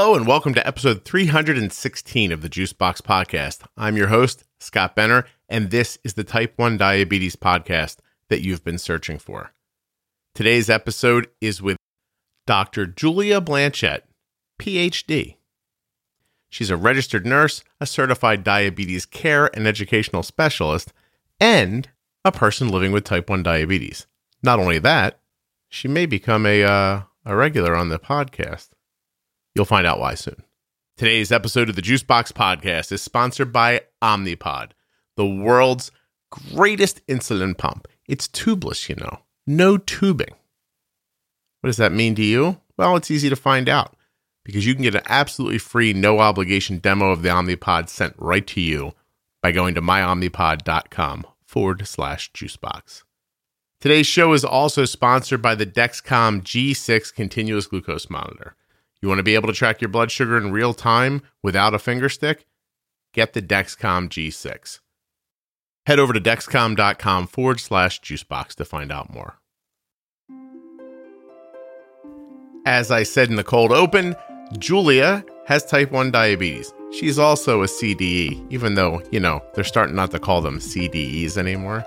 Hello, and welcome to episode 316 of the Juicebox Podcast. I'm your host, Scott Benner, and this is the Type 1 Diabetes Podcast that you've been searching for. Today's episode is with Dr. Julia Blanchette, PhD. She's a registered nurse, a certified diabetes care and educational specialist, and a person living with type 1 diabetes. Not only that, she may become a, uh, a regular on the podcast. You'll find out why soon. Today's episode of the Juicebox Podcast is sponsored by Omnipod, the world's greatest insulin pump. It's tubeless, you know, no tubing. What does that mean to you? Well, it's easy to find out because you can get an absolutely free, no obligation demo of the Omnipod sent right to you by going to myomnipod.com forward slash juicebox. Today's show is also sponsored by the Dexcom G6 continuous glucose monitor. You want to be able to track your blood sugar in real time without a finger stick? Get the Dexcom G6. Head over to dexcom.com forward slash juicebox to find out more. As I said in the cold open, Julia has type 1 diabetes. She's also a CDE, even though, you know, they're starting not to call them CDEs anymore.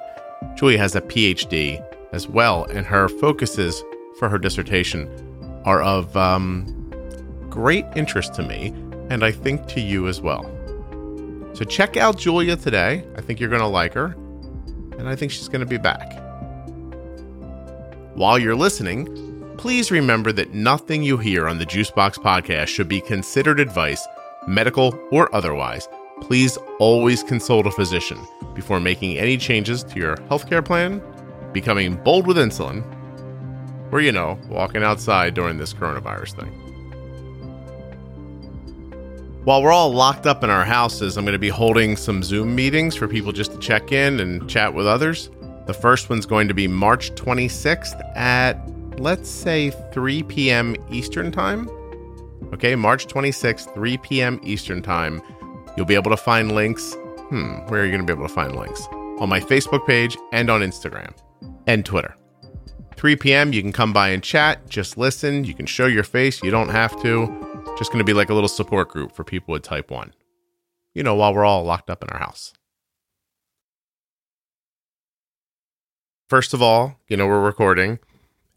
Julia has a PhD as well, and her focuses for her dissertation are of um, great interest to me, and I think to you as well. So check out Julia today. I think you're going to like her, and I think she's going to be back. While you're listening, please remember that nothing you hear on the Juicebox podcast should be considered advice, medical or otherwise. Please always consult a physician before making any changes to your healthcare plan, becoming bold with insulin, or, you know, walking outside during this coronavirus thing. While we're all locked up in our houses, I'm going to be holding some Zoom meetings for people just to check in and chat with others. The first one's going to be March 26th at, let's say, 3 p.m. Eastern Time. Okay, March 26th, 3 p.m. Eastern Time. You'll be able to find links. Hmm, where are you going to be able to find links? On my Facebook page and on Instagram and Twitter. 3 p.m., you can come by and chat, just listen. You can show your face, you don't have to. Just going to be like a little support group for people with type 1. You know, while we're all locked up in our house. First of all, you know, we're recording,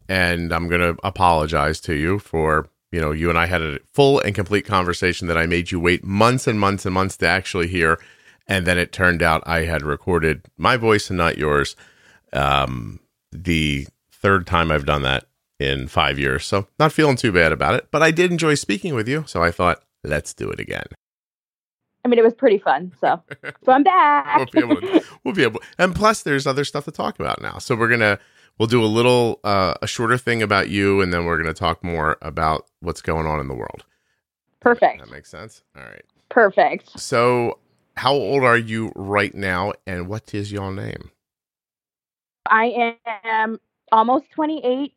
and I'm going to apologize to you for, you know, you and I had a full and complete conversation that I made you wait months and months and months to actually hear. And then it turned out I had recorded my voice and not yours. Um, the third time I've done that in five years. So not feeling too bad about it, but I did enjoy speaking with you. So I thought, let's do it again. I mean, it was pretty fun. So, so I'm back. we'll, be able to, we'll be able, and plus there's other stuff to talk about now. So we're going to, we'll do a little, uh, a shorter thing about you, and then we're going to talk more about what's going on in the world. Perfect. That makes sense. All right. Perfect. So how old are you right now, and what is your name? I am almost 28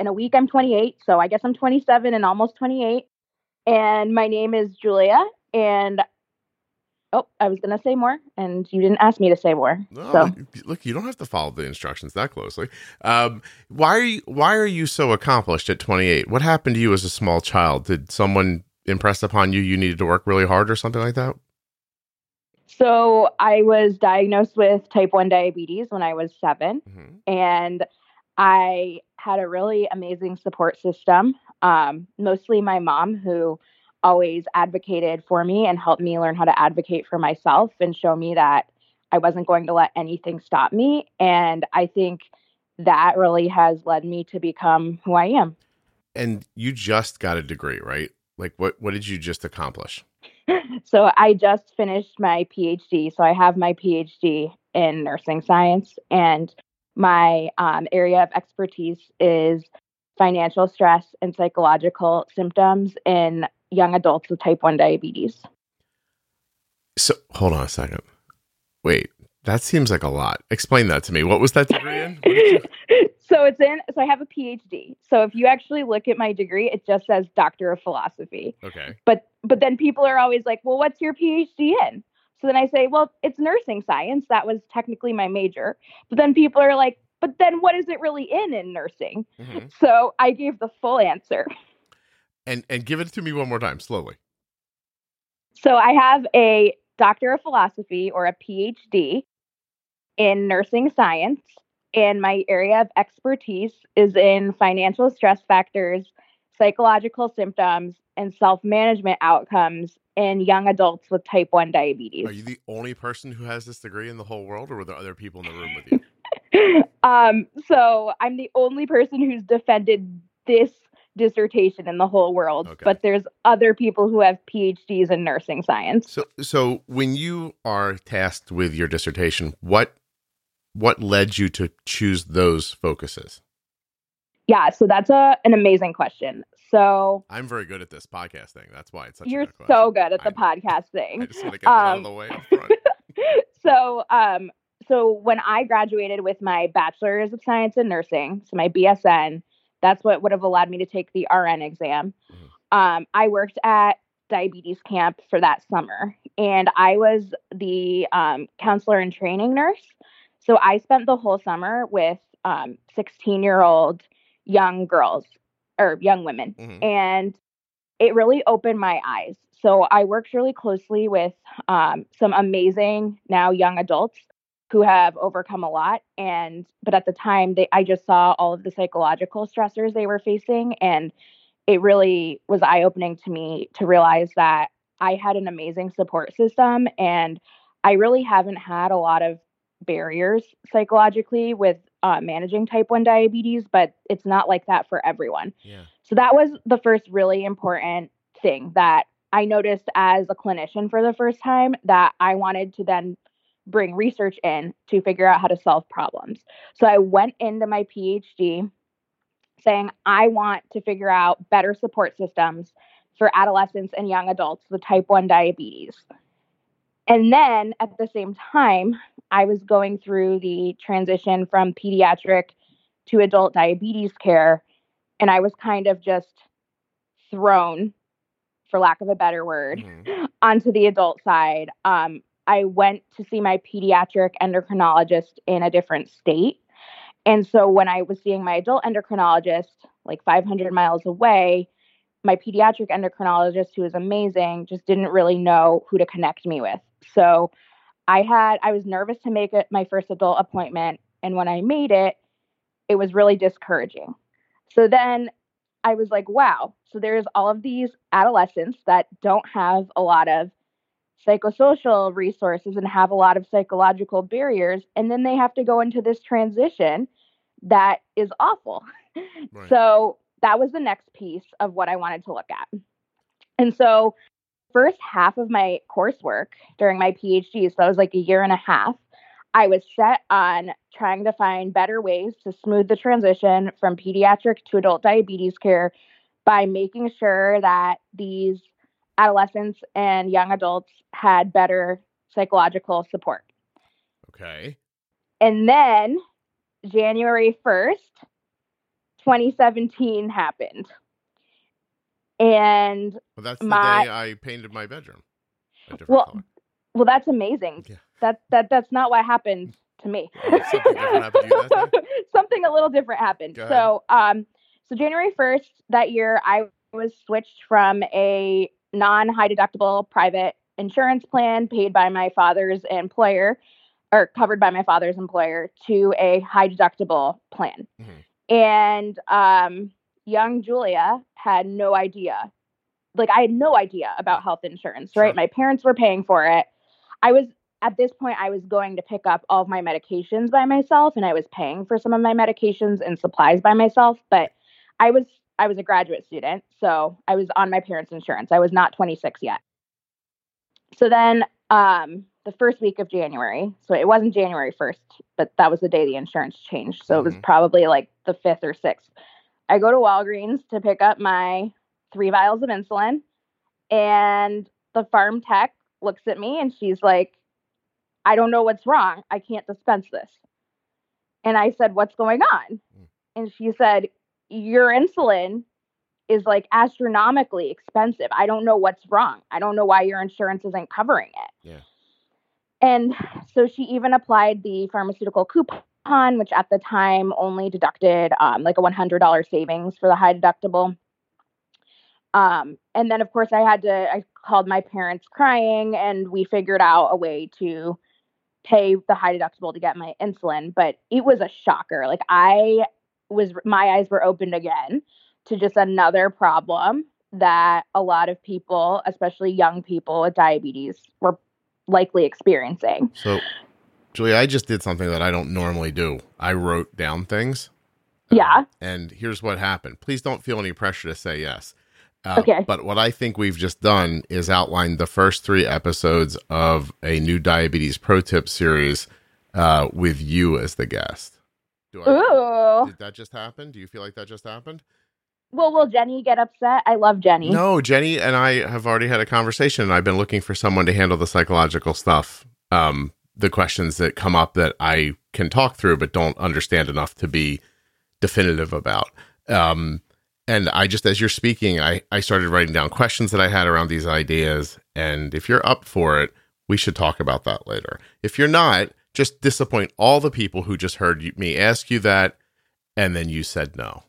in a week I'm 28, so I guess I'm 27 and almost 28. And my name is Julia. And oh, I was gonna say more, and you didn't ask me to say more. No, so look, you don't have to follow the instructions that closely. Um, why are you Why are you so accomplished at 28? What happened to you as a small child? Did someone impress upon you you needed to work really hard or something like that? So I was diagnosed with type 1 diabetes when I was 7 mm-hmm. and I had a really amazing support system, um, mostly my mom, who always advocated for me and helped me learn how to advocate for myself and show me that I wasn't going to let anything stop me. And I think that really has led me to become who I am. And you just got a degree, right? Like what what did you just accomplish? so I just finished my PhD. So I have my PhD in nursing science and my um, area of expertise is financial stress and psychological symptoms in young adults with type 1 diabetes. So, hold on a second. Wait, that seems like a lot. Explain that to me. What was that degree in? so it's in so I have a PhD. So if you actually look at my degree, it just says Doctor of Philosophy. Okay. But but then people are always like, "Well, what's your PhD in?" So then I say, well, it's nursing science. That was technically my major. But then people are like, but then what is it really in in nursing? Mm-hmm. So I gave the full answer. And and give it to me one more time, slowly. So I have a Doctor of Philosophy or a PhD in nursing science, and my area of expertise is in financial stress factors, psychological symptoms, and self management outcomes in young adults with type 1 diabetes. Are you the only person who has this degree in the whole world, or were there other people in the room with you? um, so I'm the only person who's defended this dissertation in the whole world, okay. but there's other people who have PhDs in nursing science. So, so when you are tasked with your dissertation, what what led you to choose those focuses? Yeah, so that's a an amazing question. So I'm very good at this podcast thing. That's why it's such you're good so good at the I, podcast thing. I just want to get um, that out of the way front. so, um, so when I graduated with my bachelor's of science in nursing, so my BSN, that's what would have allowed me to take the RN exam. Mm-hmm. Um, I worked at diabetes camp for that summer, and I was the um, counselor and training nurse. So I spent the whole summer with 16 um, year old young girls or young women. Mm-hmm. And it really opened my eyes. So I worked really closely with um, some amazing now young adults who have overcome a lot and but at the time they I just saw all of the psychological stressors they were facing and it really was eye opening to me to realize that I had an amazing support system and I really haven't had a lot of barriers psychologically with uh, managing type 1 diabetes, but it's not like that for everyone. Yeah. So that was the first really important thing that I noticed as a clinician for the first time that I wanted to then bring research in to figure out how to solve problems. So I went into my PhD saying, I want to figure out better support systems for adolescents and young adults with type 1 diabetes. And then at the same time, I was going through the transition from pediatric to adult diabetes care. And I was kind of just thrown, for lack of a better word, mm-hmm. onto the adult side. Um, I went to see my pediatric endocrinologist in a different state. And so when I was seeing my adult endocrinologist, like 500 miles away, my pediatric endocrinologist, who was amazing, just didn't really know who to connect me with. So I had I was nervous to make it my first adult appointment and when I made it it was really discouraging. So then I was like, wow. So there's all of these adolescents that don't have a lot of psychosocial resources and have a lot of psychological barriers and then they have to go into this transition that is awful. Right. So that was the next piece of what I wanted to look at. And so first half of my coursework during my PhD, so that was like a year and a half, I was set on trying to find better ways to smooth the transition from pediatric to adult diabetes care by making sure that these adolescents and young adults had better psychological support. Okay. And then January 1st, 2017 happened. And well, that's my, the day I painted my bedroom. well, color. well, that's amazing. Yeah. That that that's not what happened to me. something, happened something a little different happened. So, um, so January first that year, I was switched from a non-high deductible private insurance plan paid by my father's employer or covered by my father's employer to a high deductible plan. Mm-hmm. And um, young Julia had no idea. Like I had no idea about health insurance, right? Sure. My parents were paying for it. I was at this point I was going to pick up all of my medications by myself and I was paying for some of my medications and supplies by myself, but I was I was a graduate student, so I was on my parents' insurance. I was not 26 yet. So then um the first week of January. So it wasn't January 1st, but that was the day the insurance changed. So mm-hmm. it was mm-hmm. probably like the 5th or 6th. I go to Walgreens to pick up my three vials of insulin, and the pharm tech looks at me and she's like, I don't know what's wrong. I can't dispense this. And I said, What's going on? Mm. And she said, Your insulin is like astronomically expensive. I don't know what's wrong. I don't know why your insurance isn't covering it. Yeah. And so she even applied the pharmaceutical coupon which at the time only deducted um, like a $100 savings for the high deductible. Um, and then, of course, I had to, I called my parents crying and we figured out a way to pay the high deductible to get my insulin. But it was a shocker. Like, I was, my eyes were opened again to just another problem that a lot of people, especially young people with diabetes, were likely experiencing. So, Julia, I just did something that I don't normally do. I wrote down things. Yeah. Um, and here's what happened. Please don't feel any pressure to say yes. Uh, okay. But what I think we've just done is outlined the first three episodes of a new diabetes pro tip series uh, with you as the guest. Do I, Ooh. Did that just happen? Do you feel like that just happened? Well, will Jenny get upset? I love Jenny. No, Jenny and I have already had a conversation, and I've been looking for someone to handle the psychological stuff, um, the questions that come up that I can talk through but don't understand enough to be definitive about. Um, and I just, as you're speaking, I, I started writing down questions that I had around these ideas. And if you're up for it, we should talk about that later. If you're not, just disappoint all the people who just heard me ask you that and then you said no.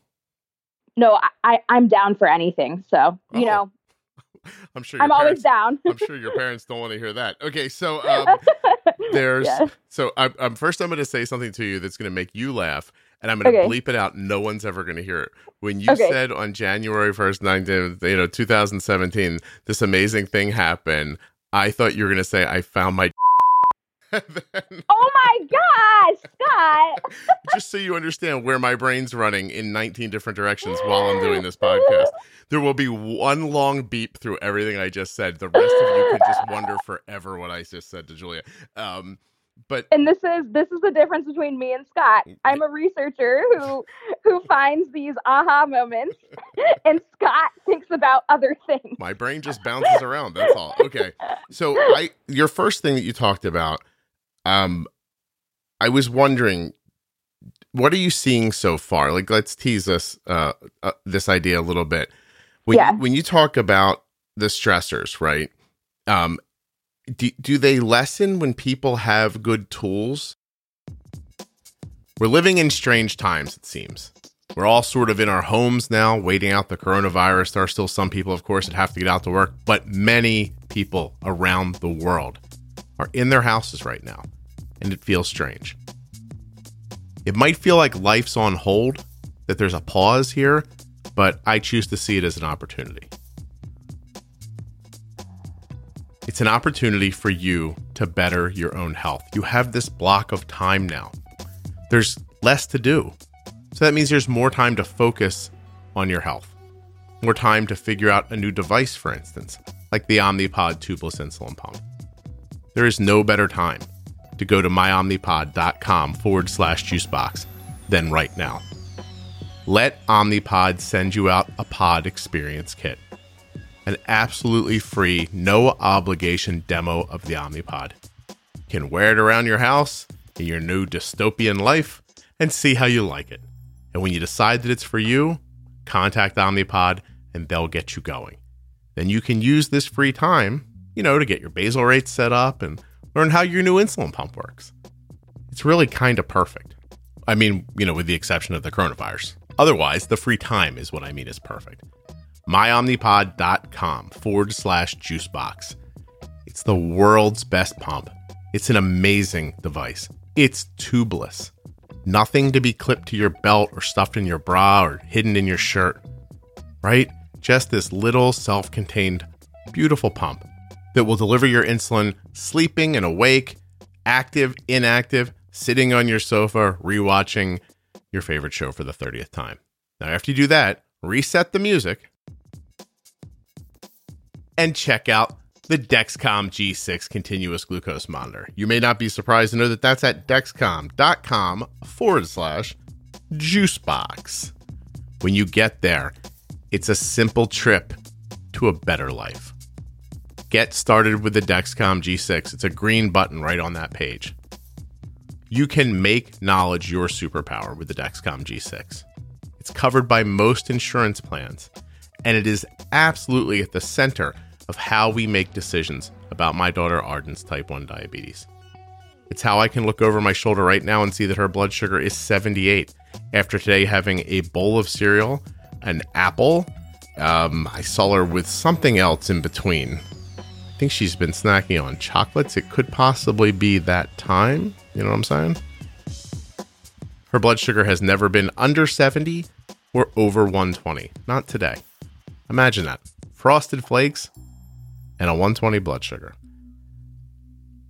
No, I, I am down for anything. So you oh. know, I'm sure I'm parents, always down. I'm sure your parents don't want to hear that. Okay, so um, there's yes. so I'm, I'm, first I'm going to say something to you that's going to make you laugh, and I'm going to okay. bleep it out. No one's ever going to hear it. When you okay. said on January 1st, 19, you know, 2017, this amazing thing happened, I thought you were going to say I found my then, oh my gosh, Scott. just so you understand where my brain's running in 19 different directions while I'm doing this podcast. There will be one long beep through everything I just said. The rest of you can just wonder forever what I just said to Julia. Um, but and this is this is the difference between me and Scott. I'm a researcher who who finds these aha moments, and Scott thinks about other things. My brain just bounces around. That's all. Okay, so I your first thing that you talked about um, I was wondering, what are you seeing so far? Like, let's tease us uh, uh this idea a little bit. When yeah. you, when you talk about the stressors, right? Um, do do they lessen when people have good tools? We're living in strange times, it seems. We're all sort of in our homes now, waiting out the coronavirus. There are still some people, of course, that have to get out to work, but many people around the world are in their houses right now and it feels strange. It might feel like life's on hold, that there's a pause here, but I choose to see it as an opportunity. It's an opportunity for you to better your own health. You have this block of time now. There's less to do. So that means there's more time to focus on your health. More time to figure out a new device, for instance, like the Omnipod tubeless insulin pump. There is no better time to go to myomnipod.com forward slash juicebox than right now. Let Omnipod send you out a pod experience kit, an absolutely free, no obligation demo of the Omnipod. You can wear it around your house in your new dystopian life and see how you like it. And when you decide that it's for you, contact Omnipod and they'll get you going. Then you can use this free time, you know, to get your basal rates set up and learn how your new insulin pump works. It's really kind of perfect. I mean, you know, with the exception of the coronavirus. Otherwise, the free time is what I mean is perfect. MyOmnipod.com forward slash juicebox. It's the world's best pump. It's an amazing device. It's tubeless. Nothing to be clipped to your belt or stuffed in your bra or hidden in your shirt. Right? Just this little self contained, beautiful pump that will deliver your insulin sleeping and awake, active, inactive, sitting on your sofa, rewatching your favorite show for the 30th time. Now, after you do that, reset the music and check out the Dexcom G6 continuous glucose monitor. You may not be surprised to know that that's at dexcom.com forward slash juicebox. When you get there, it's a simple trip to a better life. Get started with the Dexcom G6. It's a green button right on that page. You can make knowledge your superpower with the Dexcom G6. It's covered by most insurance plans, and it is absolutely at the center of how we make decisions about my daughter Arden's type 1 diabetes. It's how I can look over my shoulder right now and see that her blood sugar is 78 after today having a bowl of cereal, an apple, Um, I saw her with something else in between. I think she's been snacking on chocolates. It could possibly be that time. You know what I'm saying? Her blood sugar has never been under 70 or over 120. Not today. Imagine that. Frosted flakes and a 120 blood sugar.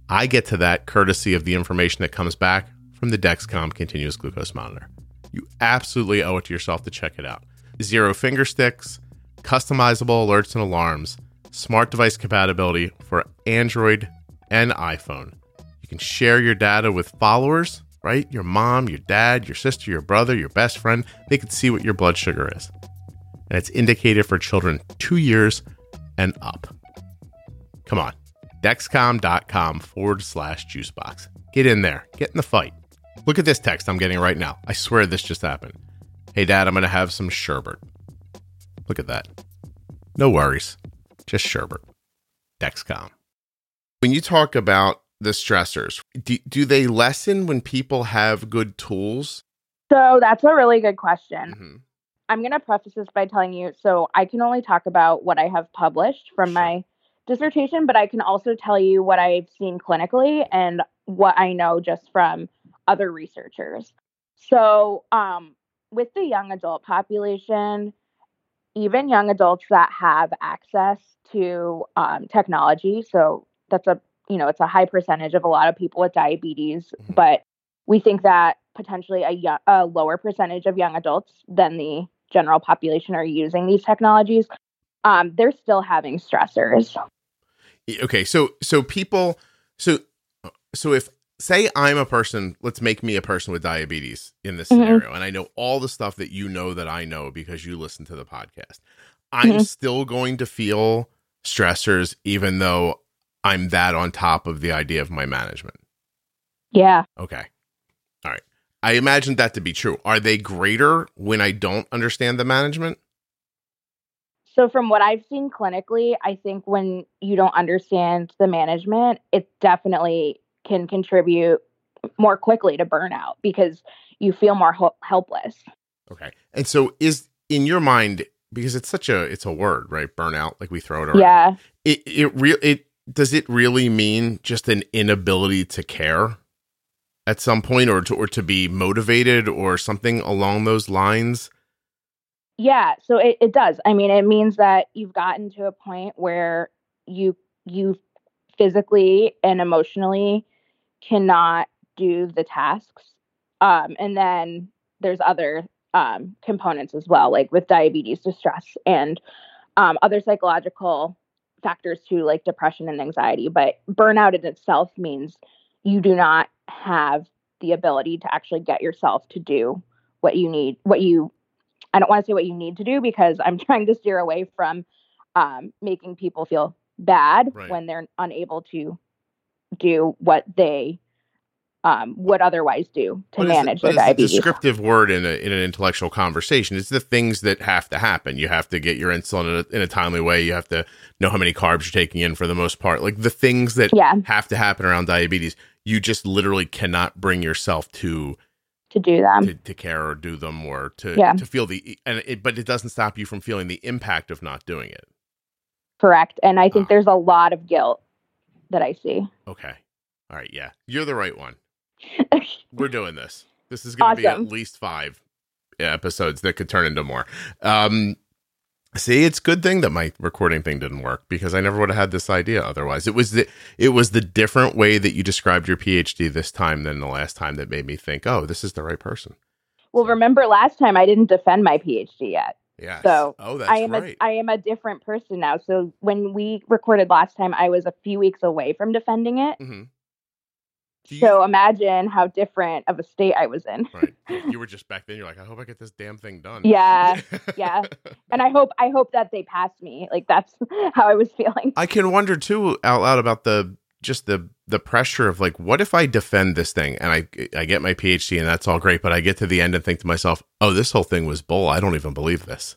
I get to that courtesy of the information that comes back from the Dexcom continuous glucose monitor. You absolutely owe it to yourself to check it out. Zero finger sticks, customizable alerts and alarms, smart device compatibility for Android and iPhone. You can share your data with followers, right? Your mom, your dad, your sister, your brother, your best friend. They can see what your blood sugar is. And it's indicated for children two years and up. Come on. Dexcom.com forward slash juicebox. Get in there. Get in the fight. Look at this text I'm getting right now. I swear this just happened. Hey, Dad, I'm going to have some sherbet. Look at that. No worries. Just Sherbert, Dexcom. When you talk about the stressors, do, do they lessen when people have good tools? So that's a really good question. Mm-hmm. I'm going to preface this by telling you so I can only talk about what I have published from sure. my dissertation, but I can also tell you what I've seen clinically and what I know just from other researchers. So, um, with the young adult population, even young adults that have access to um, technology, so that's a you know it's a high percentage of a lot of people with diabetes, mm-hmm. but we think that potentially a, young, a lower percentage of young adults than the general population are using these technologies. Um, they're still having stressors. Okay, so so people, so so if say I'm a person, let's make me a person with diabetes in this mm-hmm. scenario, and I know all the stuff that you know that I know because you listen to the podcast. I'm mm-hmm. still going to feel stressors, even though I'm that on top of the idea of my management. Yeah. Okay. All right. I imagine that to be true. Are they greater when I don't understand the management? So, from what I've seen clinically, I think when you don't understand the management, it definitely can contribute more quickly to burnout because you feel more ho- helpless. Okay. And so is in your mind because it's such a it's a word, right? Burnout like we throw it around. Yeah. It it real it does it really mean just an inability to care at some point or to or to be motivated or something along those lines? Yeah, so it, it does. I mean, it means that you've gotten to a point where you you physically and emotionally cannot do the tasks. Um, and then there's other um, components as well, like with diabetes, distress, and um, other psychological factors too, like depression and anxiety. But burnout in itself means you do not have the ability to actually get yourself to do what you need, what you, I don't want to say what you need to do because I'm trying to steer away from um, making people feel bad right. when they're unable to do what they um, would otherwise do to but manage their diabetes. a descriptive word in, a, in an intellectual conversation. is the things that have to happen. You have to get your insulin in a, in a, timely way. You have to know how many carbs you're taking in for the most part. Like the things that yeah. have to happen around diabetes, you just literally cannot bring yourself to to do them, to, to care or do them, or to yeah. to feel the. And it, but it doesn't stop you from feeling the impact of not doing it. Correct, and I think oh. there's a lot of guilt that I see. Okay. All right. Yeah. You're the right one. We're doing this. This is going to awesome. be at least five episodes that could turn into more. Um, see, it's good thing that my recording thing didn't work because I never would have had this idea otherwise. It was the it was the different way that you described your PhD this time than the last time that made me think, oh, this is the right person. Well, remember last time I didn't defend my PhD yet. Yeah. So oh, that's I am right. a I am a different person now. So when we recorded last time, I was a few weeks away from defending it. Mm-hmm. You, so imagine how different of a state I was in. right. You were just back then. You're like, I hope I get this damn thing done. Yeah. yeah. And I hope I hope that they pass me. Like that's how I was feeling. I can wonder too out loud about the just the the pressure of like, what if I defend this thing and I I get my PhD and that's all great, but I get to the end and think to myself, oh, this whole thing was bull. I don't even believe this.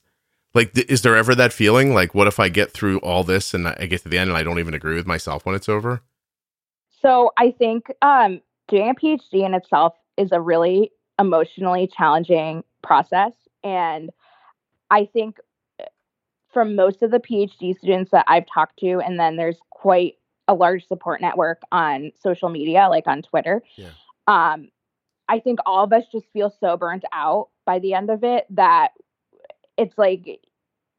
Like, th- is there ever that feeling? Like, what if I get through all this and I get to the end and I don't even agree with myself when it's over? So I think um, doing a PhD in itself is a really emotionally challenging process. And I think from most of the PhD students that I've talked to, and then there's quite a large support network on social media, like on Twitter. Yeah. Um, I think all of us just feel so burnt out by the end of it that it's like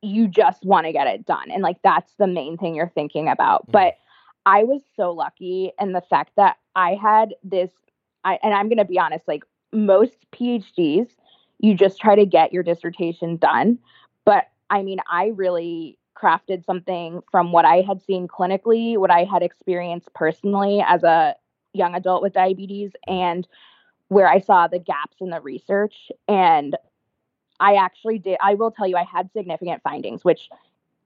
you just want to get it done. And like that's the main thing you're thinking about. Mm-hmm. But I was so lucky in the fact that I had this, I, and I'm going to be honest, like most PhDs, you just try to get your dissertation done. But I mean, I really crafted something from what I had seen clinically, what I had experienced personally as a young adult with diabetes, and where I saw the gaps in the research. And I actually did, I will tell you, I had significant findings, which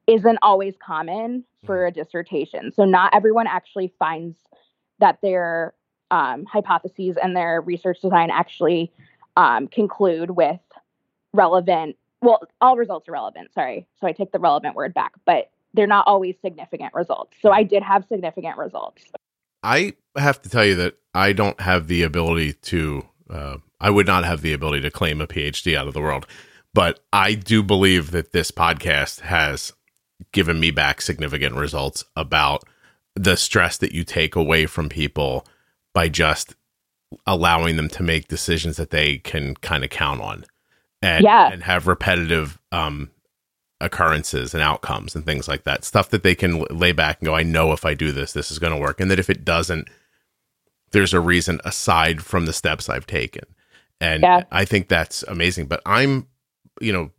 isn't always common for mm-hmm. a dissertation. So, not everyone actually finds that their um, hypotheses and their research design actually um, conclude with relevant well, all results are relevant. Sorry. So I take the relevant word back, but they're not always significant results. So I did have significant results. I have to tell you that I don't have the ability to, uh, I would not have the ability to claim a PhD out of the world. But I do believe that this podcast has given me back significant results about the stress that you take away from people by just allowing them to make decisions that they can kind of count on and, yeah. and have repetitive um, occurrences and outcomes and things like that. Stuff that they can lay back and go, I know if I do this, this is going to work. And that if it doesn't, there's a reason aside from the steps I've taken. And yeah. I think that's amazing. But I'm, you know,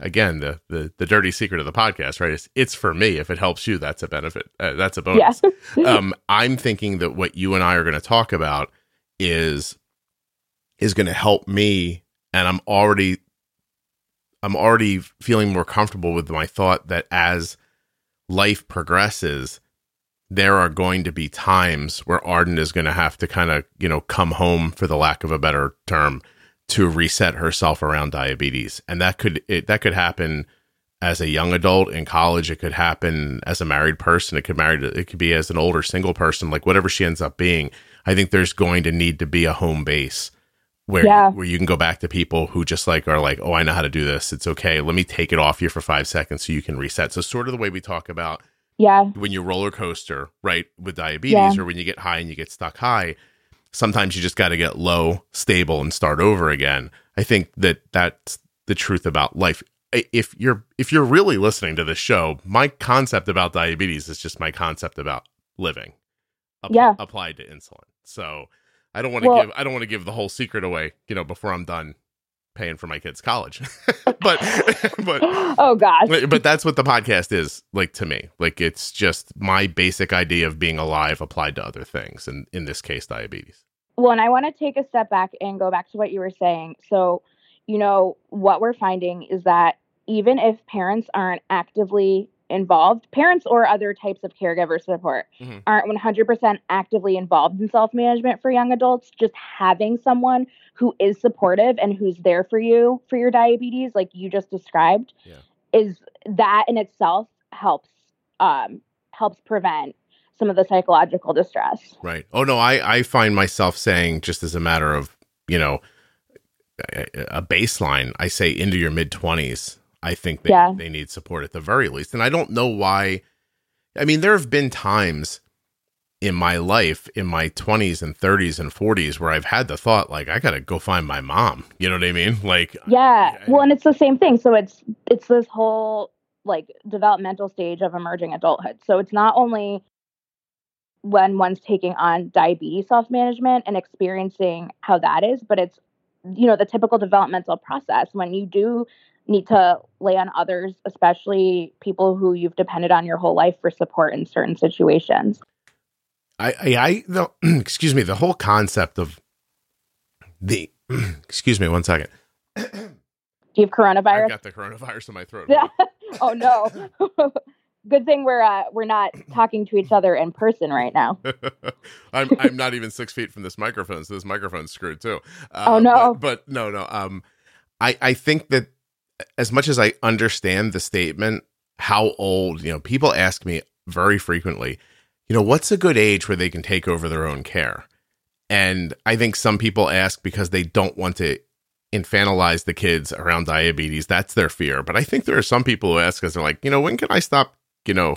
again, the, the, the dirty secret of the podcast, right? Is it's for me. If it helps you, that's a benefit. Uh, that's a bonus. Yeah. um, I'm thinking that what you and I are going to talk about is, is going to help me. And I'm already I'm already feeling more comfortable with my thought that as life progresses, there are going to be times where Arden is going to have to kind of, you know, come home for the lack of a better term to reset herself around diabetes. And that could it, that could happen as a young adult in college, it could happen as a married person, it could marry it could be as an older single person, like whatever she ends up being. I think there's going to need to be a home base where yeah. where you can go back to people who just like are like, oh, I know how to do this. It's okay. Let me take it off you for five seconds so you can reset. So sort of the way we talk about yeah when you roller coaster right with diabetes yeah. or when you get high and you get stuck high. Sometimes you just got to get low, stable, and start over again. I think that that's the truth about life. If you're if you're really listening to this show, my concept about diabetes is just my concept about living. yeah, applied to insulin. So I don't want to well, give I don't want to give the whole secret away, you know, before I'm done paying for my kids' college. but but oh gosh. But that's what the podcast is like to me. Like it's just my basic idea of being alive applied to other things and in this case diabetes. Well, and I want to take a step back and go back to what you were saying. So, you know, what we're finding is that even if parents aren't actively involved, parents or other types of caregiver support mm-hmm. aren't 100% actively involved in self management for young adults, just having someone who is supportive and who's there for you for your diabetes, like you just described, yeah. is that in itself helps um, helps prevent some of the psychological distress. Right. Oh no, I I find myself saying just as a matter of you know a baseline, I say into your mid twenties I think they, yeah. they need support at the very least. And I don't know why. I mean, there have been times in my life, in my 20s and 30s and 40s, where I've had the thought, like, I got to go find my mom. You know what I mean? Like, yeah. I, well, and it's the same thing. So it's, it's this whole like developmental stage of emerging adulthood. So it's not only when one's taking on diabetes self management and experiencing how that is, but it's, you know, the typical developmental process when you do need to lay on others, especially people who you've depended on your whole life for support in certain situations. I, I, I the, excuse me, the whole concept of the, excuse me, one second. Do you have coronavirus? I got the coronavirus in my throat. oh no. Good thing we're uh, we're not talking to each other in person right now. I'm I'm not even six feet from this microphone, so this microphone's screwed too. Uh, oh no! But, but no, no. Um, I I think that as much as I understand the statement, how old, you know, people ask me very frequently, you know, what's a good age where they can take over their own care? And I think some people ask because they don't want to infantilize the kids around diabetes. That's their fear. But I think there are some people who ask us, they're like, you know, when can I stop, you know,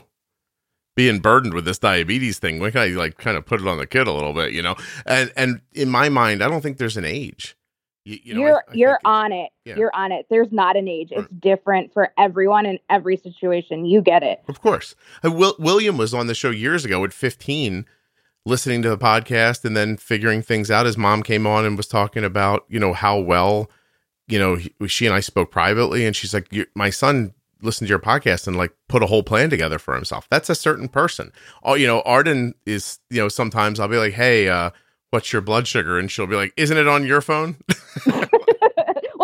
being burdened with this diabetes thing? When can I like kind of put it on the kid a little bit, you know? And and in my mind, I don't think there's an age. You, you know, you're I, I you're on it. Yeah. You're on it. There's not an age. It's different for everyone in every situation. You get it. Of course. Uh, Will, William was on the show years ago at 15 listening to the podcast and then figuring things out. His mom came on and was talking about, you know, how well, you know, he, she and I spoke privately and she's like, my son listened to your podcast and like put a whole plan together for himself. That's a certain person. Oh, you know, Arden is, you know, sometimes I'll be like, Hey, uh, what's your blood sugar? And she'll be like, isn't it on your phone? well,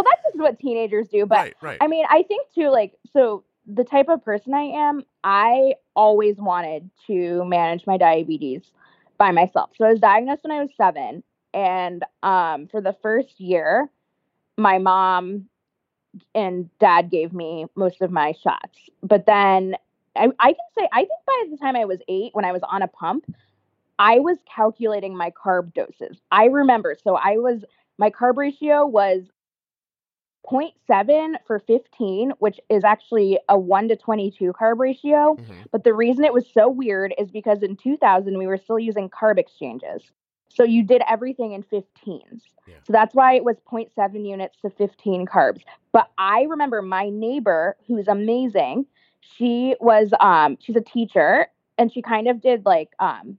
that's just what teenagers do. But right, right. I mean, I think too, like, so the type of person I am, I always wanted to manage my diabetes by myself. So I was diagnosed when I was seven. And um, for the first year, my mom and dad gave me most of my shots. But then I, I can say, I think by the time I was eight, when I was on a pump, I was calculating my carb doses. I remember. So I was, my carb ratio was 0.7 for 15, which is actually a 1 to 22 carb ratio. Mm-hmm. But the reason it was so weird is because in 2000, we were still using carb exchanges. So you did everything in 15s. Yeah. So that's why it was 0.7 units to 15 carbs. But I remember my neighbor, who's amazing, she was, um, she's a teacher and she kind of did like, um,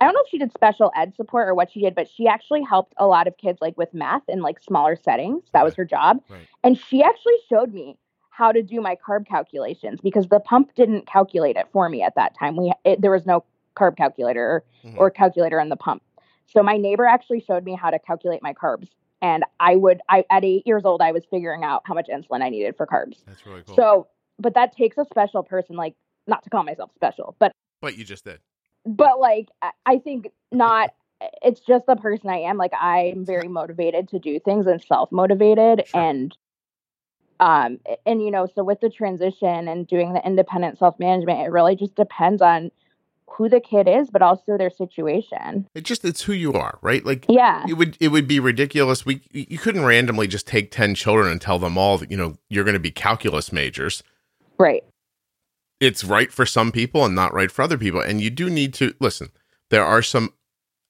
I don't know if she did special ed support or what she did, but she actually helped a lot of kids like with math in like smaller settings. That was her job. Right. And she actually showed me how to do my carb calculations because the pump didn't calculate it for me at that time. We it, there was no carb calculator mm-hmm. or calculator in the pump. So my neighbor actually showed me how to calculate my carbs. And I would I at 8 years old I was figuring out how much insulin I needed for carbs. That's really cool. So, but that takes a special person like not to call myself special, but But you just did but like I think not it's just the person I am. Like I'm very motivated to do things and self motivated sure. and um and you know, so with the transition and doing the independent self management, it really just depends on who the kid is, but also their situation. It just it's who you are, right? Like yeah, it would it would be ridiculous. We you couldn't randomly just take ten children and tell them all that you know you're going to be calculus majors, right? It's right for some people and not right for other people. And you do need to listen. There are some,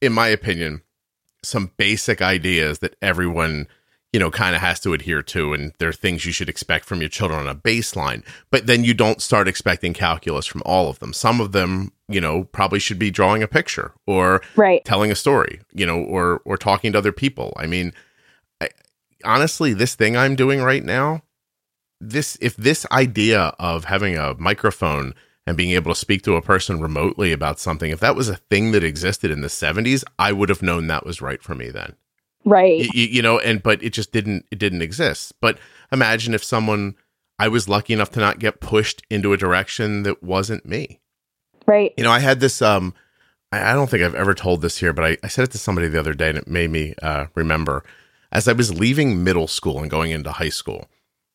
in my opinion, some basic ideas that everyone, you know, kind of has to adhere to. And there are things you should expect from your children on a baseline. But then you don't start expecting calculus from all of them. Some of them, you know, probably should be drawing a picture or right. telling a story, you know, or or talking to other people. I mean, I, honestly, this thing I'm doing right now this if this idea of having a microphone and being able to speak to a person remotely about something if that was a thing that existed in the 70s i would have known that was right for me then. Right. You, you know and but it just didn't it didn't exist. But imagine if someone i was lucky enough to not get pushed into a direction that wasn't me. Right. You know i had this um i, I don't think i've ever told this here but I, I said it to somebody the other day and it made me uh, remember. As i was leaving middle school and going into high school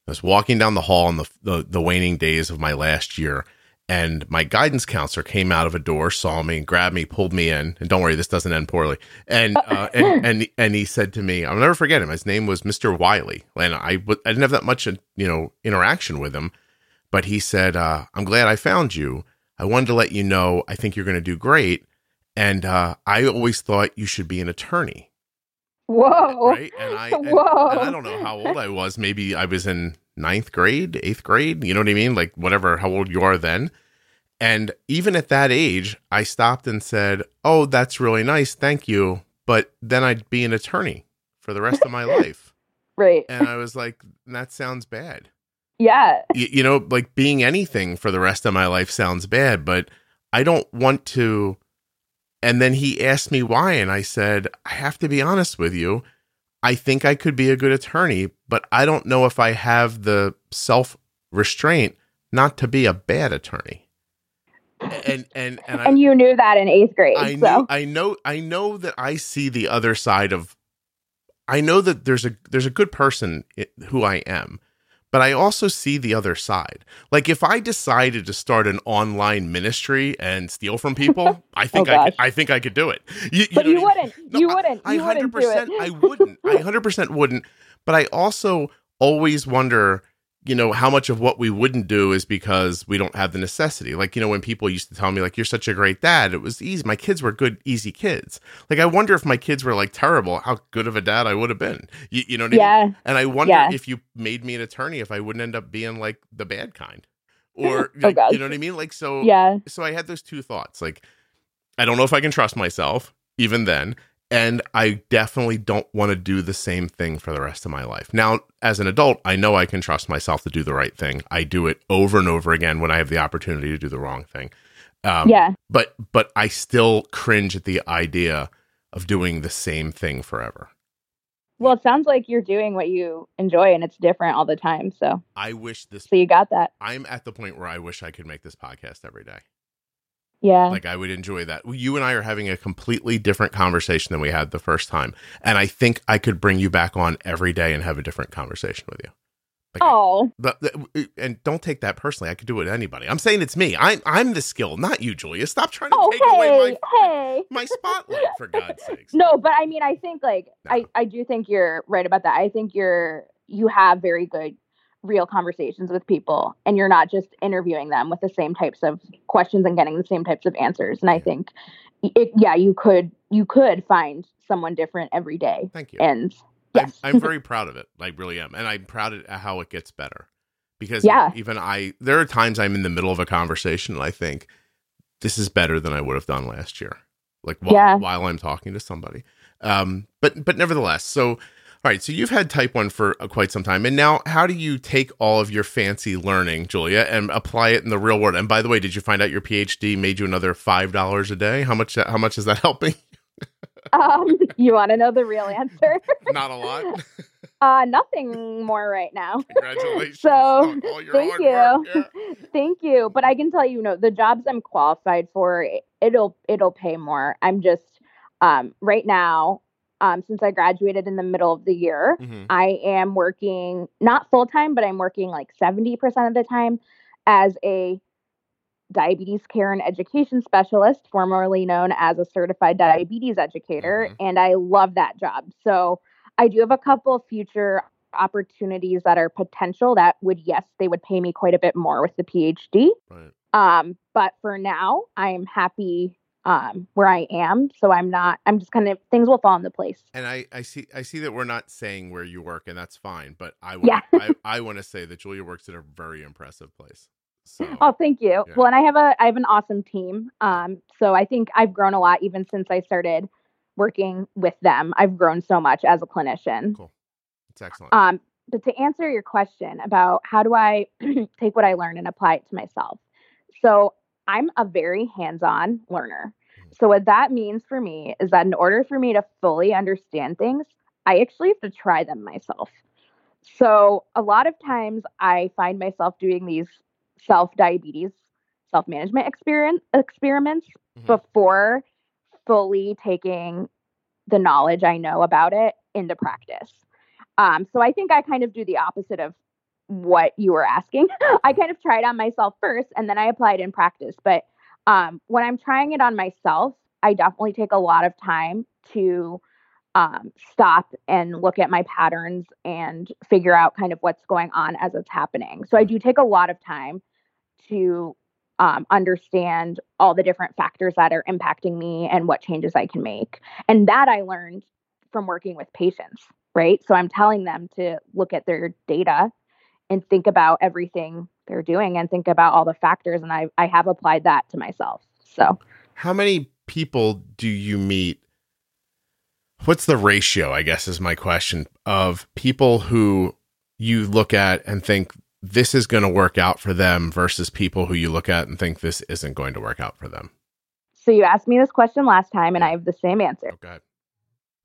I was walking down the hall in the, the, the waning days of my last year, and my guidance counselor came out of a door, saw me, grabbed me, pulled me in. And don't worry, this doesn't end poorly. And uh, and, and and he said to me, I'll never forget him. His name was Mr. Wiley, and I I didn't have that much you know interaction with him, but he said, uh, "I'm glad I found you. I wanted to let you know I think you're going to do great, and uh, I always thought you should be an attorney." Whoa. Right. And I, and, Whoa. And I don't know how old I was. Maybe I was in ninth grade, eighth grade. You know what I mean? Like whatever, how old you are then. And even at that age, I stopped and said, Oh, that's really nice. Thank you. But then I'd be an attorney for the rest of my life. Right. And I was like, That sounds bad. Yeah. You, you know, like being anything for the rest of my life sounds bad, but I don't want to and then he asked me why, and I said, I have to be honest with you. I think I could be a good attorney, but I don't know if I have the self restraint not to be a bad attorney. And and and, and I, you knew that in eighth grade. I so. knew, I know I know that I see the other side of. I know that there's a there's a good person who I am, but I also see the other side. Like if I decided to start an online ministry and steal from people, I oh, think oh, I could, I think I could do it. You, you but you wouldn't. No, you wouldn't. I hundred percent. I wouldn't. I hundred percent wouldn't. But I also always wonder you know, how much of what we wouldn't do is because we don't have the necessity. Like, you know, when people used to tell me, like, you're such a great dad, it was easy. My kids were good, easy kids. Like, I wonder if my kids were like terrible, how good of a dad I would have been. You, you know what yeah. I mean? And I wonder yeah. if you made me an attorney, if I wouldn't end up being like the bad kind. Oh or, oh, like, you know what I mean? Like, so, yeah. So I had those two thoughts. Like, I don't know if I can trust myself even then and I definitely don't want to do the same thing for the rest of my life. Now, as an adult, I know I can trust myself to do the right thing. I do it over and over again when I have the opportunity to do the wrong thing. Um, yeah. But but I still cringe at the idea of doing the same thing forever. Well, it sounds like you're doing what you enjoy and it's different all the time. So I wish this. So you got that. I'm at the point where I wish I could make this podcast every day. Yeah. Like I would enjoy that. You and I are having a completely different conversation than we had the first time. And I think I could bring you back on every day and have a different conversation with you. Like oh. I, and don't take that personally. I could do it with anybody. I'm saying it's me. I'm I'm the skill, not you, Julia. Stop trying to oh, take hey, away my hey. my spotlight for God's sakes. No, but I mean I think like no. I, I do think you're right about that. I think you're you have very good real conversations with people and you're not just interviewing them with the same types of questions and getting the same types of answers. And i think it, yeah you could you could find someone different every day. Thank you. And yes. I'm, I'm very proud of it. I really am. And i'm proud at how it gets better. Because yeah. even i there are times i'm in the middle of a conversation and i think this is better than i would have done last year. Like while, yeah. while i'm talking to somebody. Um but but nevertheless so all right, so you've had type 1 for uh, quite some time. And now, how do you take all of your fancy learning, Julia, and apply it in the real world? And by the way, did you find out your PhD made you another $5 a day? How much how much is that helping? um, you want to know the real answer? Not a lot. uh, nothing more right now. Congratulations. So, thank you. Yeah. thank you. But I can tell you, you know, the jobs I'm qualified for, it'll it'll pay more. I'm just um, right now um, since I graduated in the middle of the year. Mm-hmm. I am working not full time, but I'm working like 70% of the time as a diabetes care and education specialist, formerly known as a certified diabetes educator. Mm-hmm. And I love that job. So I do have a couple future opportunities that are potential that would, yes, they would pay me quite a bit more with the PhD. Right. Um, but for now, I'm happy um, where I am. So I'm not. I'm just kind of things will fall into place. And I, I see. I see that we're not saying where you work, and that's fine. But I, yeah. I, I want to say that Julia works at a very impressive place. So, oh, thank you. Yeah. Well, and I have a I have an awesome team. Um, so I think I've grown a lot even since I started working with them. I've grown so much as a clinician. Cool. That's excellent. Um, but to answer your question about how do I take what I learn and apply it to myself. So I'm a very hands on learner. Mm. So, what that means for me is that in order for me to fully understand things, I actually have to try them myself. So, a lot of times I find myself doing these self diabetes, self management experiment, experiments mm-hmm. before fully taking the knowledge I know about it into practice. Um, so, I think I kind of do the opposite of what you were asking. I kind of tried on myself first and then I applied in practice. But um, when I'm trying it on myself, I definitely take a lot of time to um, stop and look at my patterns and figure out kind of what's going on as it's happening. So I do take a lot of time to um, understand all the different factors that are impacting me and what changes I can make. And that I learned from working with patients, right? So I'm telling them to look at their data and think about everything they're doing and think about all the factors and I I have applied that to myself. So how many people do you meet what's the ratio I guess is my question of people who you look at and think this is going to work out for them versus people who you look at and think this isn't going to work out for them? So you asked me this question last time and I have the same answer. Oh, okay.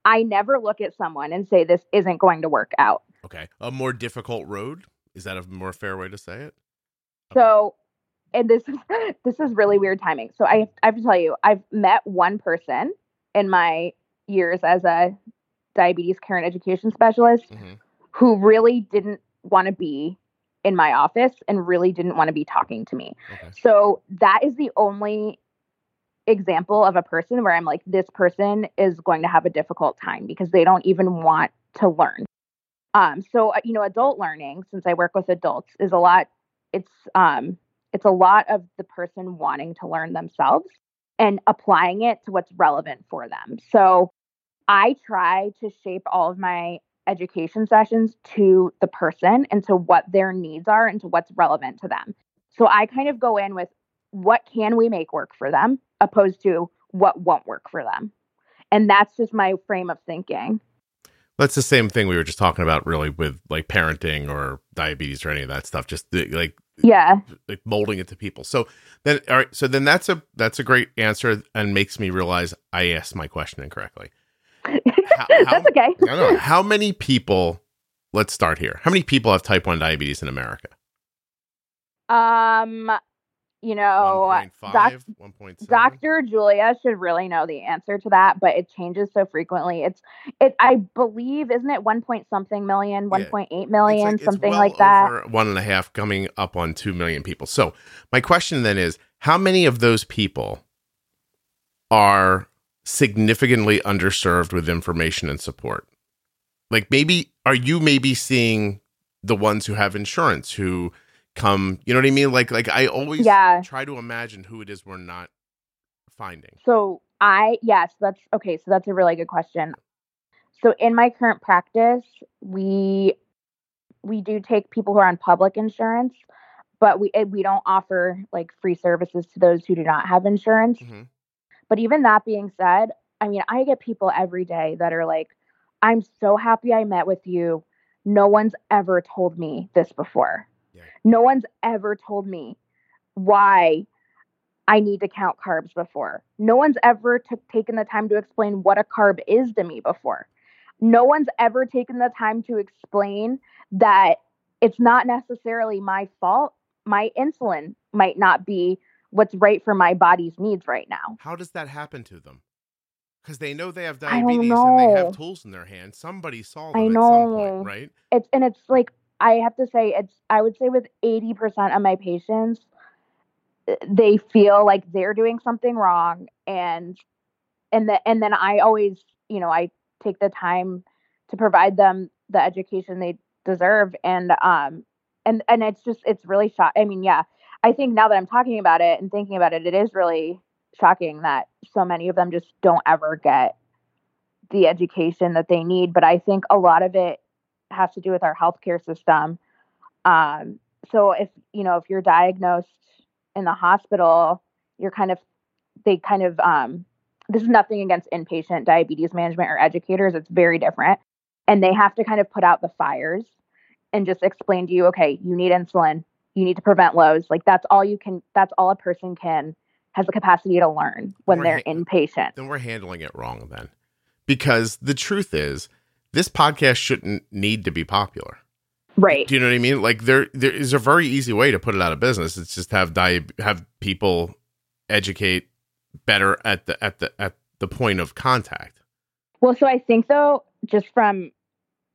I never look at someone and say this isn't going to work out. Okay. A more difficult road? Is that a more fair way to say it? Okay. So, and this is this is really weird timing. So I I have to tell you, I've met one person in my years as a diabetes care and education specialist mm-hmm. who really didn't want to be in my office and really didn't want to be talking to me. Okay. So that is the only example of a person where I'm like, this person is going to have a difficult time because they don't even want to learn. Um, so uh, you know, adult learning, since I work with adults, is a lot. It's um, it's a lot of the person wanting to learn themselves and applying it to what's relevant for them. So I try to shape all of my education sessions to the person and to what their needs are and to what's relevant to them. So I kind of go in with what can we make work for them opposed to what won't work for them. And that's just my frame of thinking. That's the same thing we were just talking about, really, with like parenting or diabetes or any of that stuff. Just like yeah, like molding it to people. So then, all right. So then that's a that's a great answer and makes me realize I asked my question incorrectly. How, that's okay. I know. How many people? Let's start here. How many people have type one diabetes in America? Um, you know, 1.5, doc- 1.7? Dr. Julia should really know the answer to that, but it changes so frequently. It's it I believe, isn't it one point something million, 1.8 yeah. million, like, something well like that. one and a half coming up on two million people. So my question then is how many of those people are significantly underserved with information and support? Like maybe are you maybe seeing the ones who have insurance who come you know what i mean? Like like i always yeah. try to imagine who it is we're not finding. So i yes that's okay so that's a really good question. So in my current practice we we do take people who are on public insurance but we eh, we don't offer like free services to those who do not have insurance. Mm-hmm. but even that being said i mean i get people every day that are like i'm so happy i met with you. No one's ever told me this before no one's ever told me why I need to count carbs before. No one's ever t- taken the time to explain what a carb is to me before. No one's ever taken the time to explain that it's not necessarily my fault. My insulin might not be what's right for my body's needs right now. How does that happen to them? Because they know they have diabetes and they have tools in their hand. Somebody saw them I know. Point, right? It's and it's like I have to say it's I would say with 80% of my patients eh, they feel like they're doing something wrong and and the, and then I always, you know, I take the time to provide them the education they deserve and um and and it's just it's really shock I mean, yeah. I think now that I'm talking about it and thinking about it, it is really shocking that so many of them just don't ever get the education that they need. But I think a lot of it has to do with our healthcare system. Um, so if you know if you're diagnosed in the hospital, you're kind of they kind of um, this is nothing against inpatient diabetes management or educators. It's very different, and they have to kind of put out the fires and just explain to you, okay, you need insulin, you need to prevent lows. Like that's all you can. That's all a person can has the capacity to learn when they're ha- inpatient. Then we're handling it wrong then. Because the truth is, this podcast shouldn't need to be popular. Right. Do you know what I mean? Like there there is a very easy way to put it out of business. It's just have di- have people educate better at the at the at the point of contact. Well, so I think though just from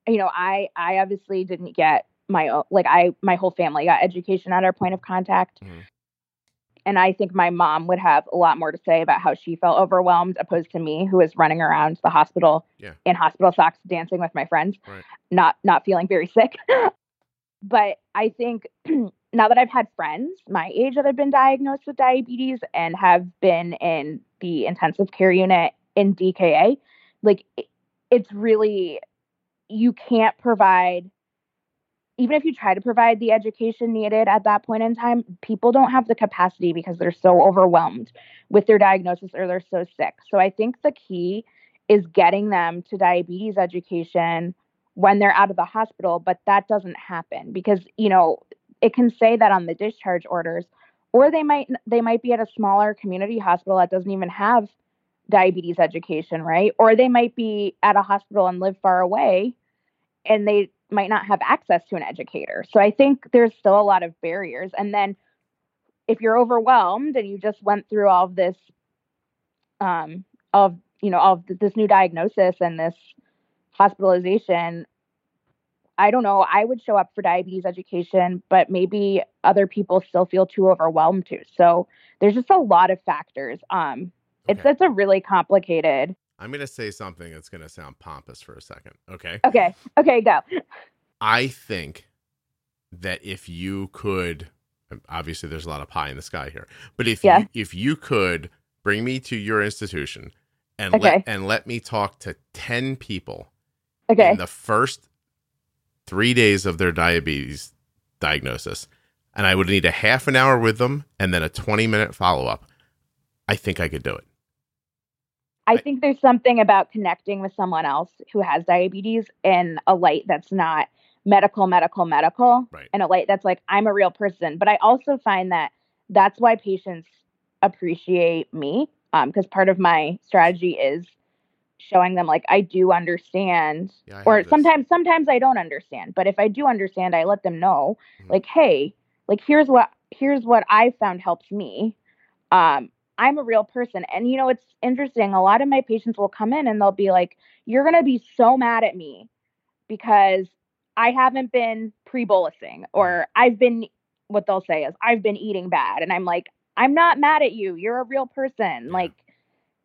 you know, I I obviously didn't get my own like I my whole family got education at our point of contact. Mm-hmm. And I think my mom would have a lot more to say about how she felt overwhelmed opposed to me, who was running around the hospital yeah. in hospital socks dancing with my friends, right. not not feeling very sick. but I think now that I've had friends my age that have been diagnosed with diabetes and have been in the intensive care unit in DKA, like it's really you can't provide even if you try to provide the education needed at that point in time, people don't have the capacity because they're so overwhelmed with their diagnosis or they're so sick. So I think the key is getting them to diabetes education when they're out of the hospital, but that doesn't happen because, you know, it can say that on the discharge orders or they might they might be at a smaller community hospital that doesn't even have diabetes education, right? Or they might be at a hospital and live far away and they might not have access to an educator. So I think there's still a lot of barriers. And then if you're overwhelmed and you just went through all of this, um, of you know, all of this new diagnosis and this hospitalization, I don't know. I would show up for diabetes education, but maybe other people still feel too overwhelmed to. So there's just a lot of factors. Um, it's it's a really complicated I'm going to say something that's going to sound pompous for a second. Okay. Okay. Okay, go. I think that if you could, obviously there's a lot of pie in the sky here, but if Yeah. you, if you could bring me to your institution and Okay. let and let me talk to ten people Okay. in the first three days of their diabetes diagnosis, and I would need a half an hour with them and then a 20 minute follow up, I think I could do it. I think there's something about connecting with someone else who has diabetes in a light that's not medical, medical, medical, Right. in a light that's like, I'm a real person. But I also find that that's why patients appreciate me because part of my strategy is showing them like I do understand Yeah, I or this. sometimes sometimes I don't understand but if I do understand I let them know Mhm. like hey like here's what here's what I found helps me um I'm a real person and you know it's interesting a lot of my patients will come in and they'll be like you're going to be so mad at me because I haven't been pre-bolusing or I've been what they'll say is I've been eating bad and I'm like I'm not mad at you you're a real person like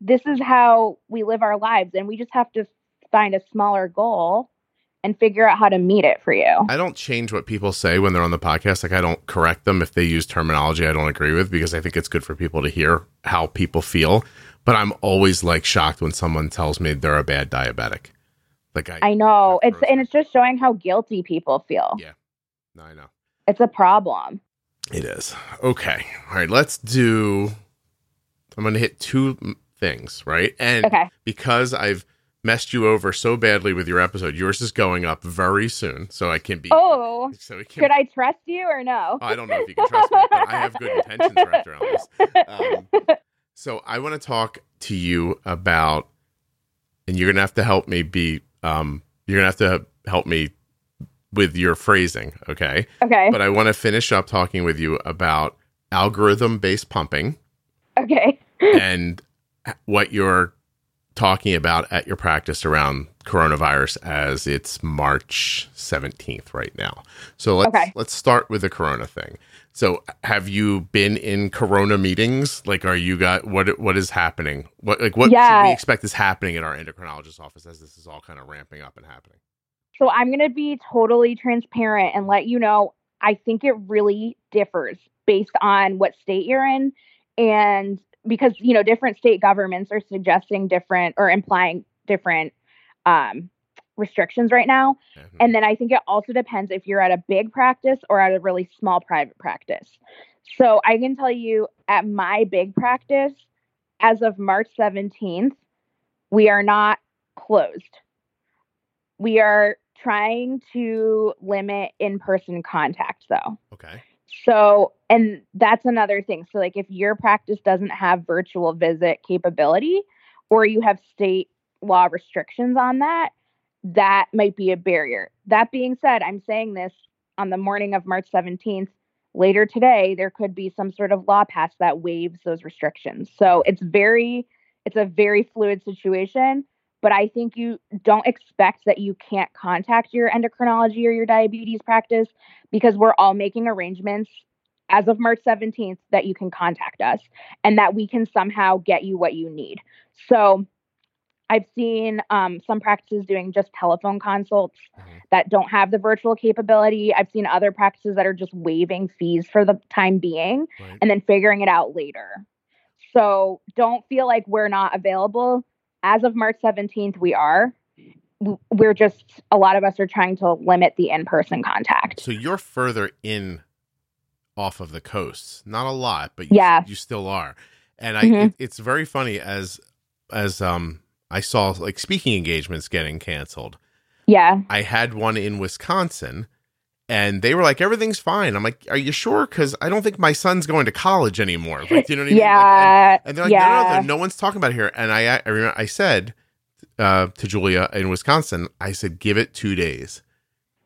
this is how we live our lives and we just have to find a smaller goal and figure out how to meet it for you. I don't change what people say when they're on the podcast. Like I don't correct them if they use terminology I don't agree with because I think it's good for people to hear how people feel. But I'm always like shocked when someone tells me they're a bad diabetic. Like I, I know. It's and it's just showing how guilty people feel. Yeah. no, I know It's a problem. it is. Okay, all right. Let's do. I'm going to hit two things, right? And Okay. because I've messed you over so badly with your episode, yours is going up very soon, so I can be. Oh, so it can should I trust you or no? I don't know if you can trust me, but I have good intentions wrapped around this. Um, so I want to talk to you about, and you're gonna have to help me be. Um, you're gonna have to help me with your phrasing, okay? okay. But I want to finish up talking with you about algorithm-based pumping Okay. and what you're talking about at your practice around coronavirus as it's March 17th right now. So let's Okay. let's start with the corona thing. So have you been in corona meetings? Like are you got what what is happening? What like what should we expect is happening in our endocrinologist office as this is all kind of ramping up and happening? So I'm going to be totally transparent and let you know I think it really differs based on what state you're in and because you know different state governments are suggesting different or implying different um, restrictions right now Mhm. and then I think it also depends if you're at a big practice or at a really small private practice. So I can tell you at my big practice, as of March 17th, we are not closed. We are trying to limit in person contact though. Okay. So, and that's another thing. So, like, if your practice doesn't have virtual visit capability or you have state law restrictions on that, that might be a barrier. That being said, I'm saying this on the morning of March 17th. Later today, there could be some sort of law passed that waives those restrictions. So it's very, it's a very fluid situation. But I think you don't expect that you can't contact your endocrinology or your diabetes practice because we're all making arrangements as of March 17th that you can contact us and that we can somehow get you what you need. So I've seen um, some practices doing just telephone consults Mhm. that don't have the virtual capability. I've seen other practices that are just waiving fees for the time being Right. and then figuring it out later. So don't feel like we're not available. As of March 17th, we are. We're just, a lot of us are trying to limit the in person contact. So you're further in off of the coasts, not a lot, but you, Yeah. you still are. And I, Mhm. it, it's very funny as as um I saw like speaking engagements getting canceled. Yeah. I had one in Wisconsin, and they were like, "Everything's fine." I'm like, "Are you sure?" Because I don't think my son's going to college anymore. Like, you know what I mean? Like, and- Yeah. and they're like, no, no, no, no one's talking about it here. And I, I remember I said uh, to Julia in Wisconsin, I said, give it two days.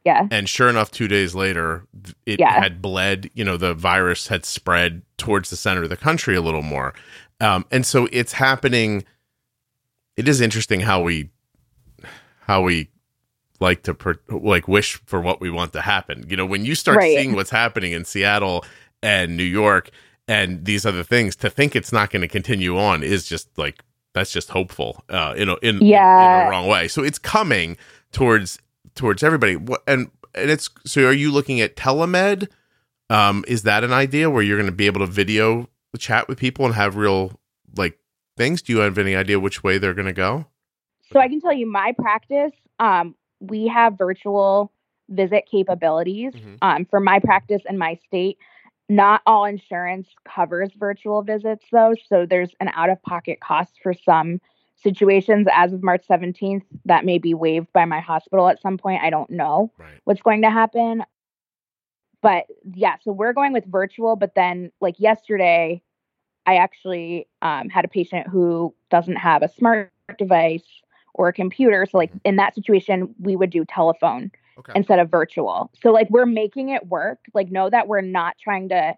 Yeah. And sure enough, two days later, it Yeah. had bled. You know, the virus had spread towards the center of the country a little more. Um, and so it's happening. It is interesting how we, how we like to per, like wish for what we want to happen. You know, when you start Right. seeing what's happening in Seattle and New York and these other things, to think it's not going to continue on is just like that's just hopeful. Uh, in a, in, yeah. in, in a wrong way. So it's coming towards towards everybody. And and it's so. Are you looking at telemed? Um, is that an idea where you're going to be able to video chat with people and have real like things? Do you have any idea which way they're going to go? So I can tell you my practice. Um, we have virtual visit capabilities mm-hmm. um, for my practice in my state. Not all insurance covers virtual visits, though. So there's an out of pocket cost for some situations as of March 17th that may be waived by my hospital at some point. I don't know right. what's going to happen. But yeah, so we're going with virtual. But then, like yesterday, I actually um, had a patient who doesn't have a smart device or a computer. So, like mm-hmm. in that situation, we would do telephone okay. instead of virtual. So like we're making it work. Like know that we're not trying to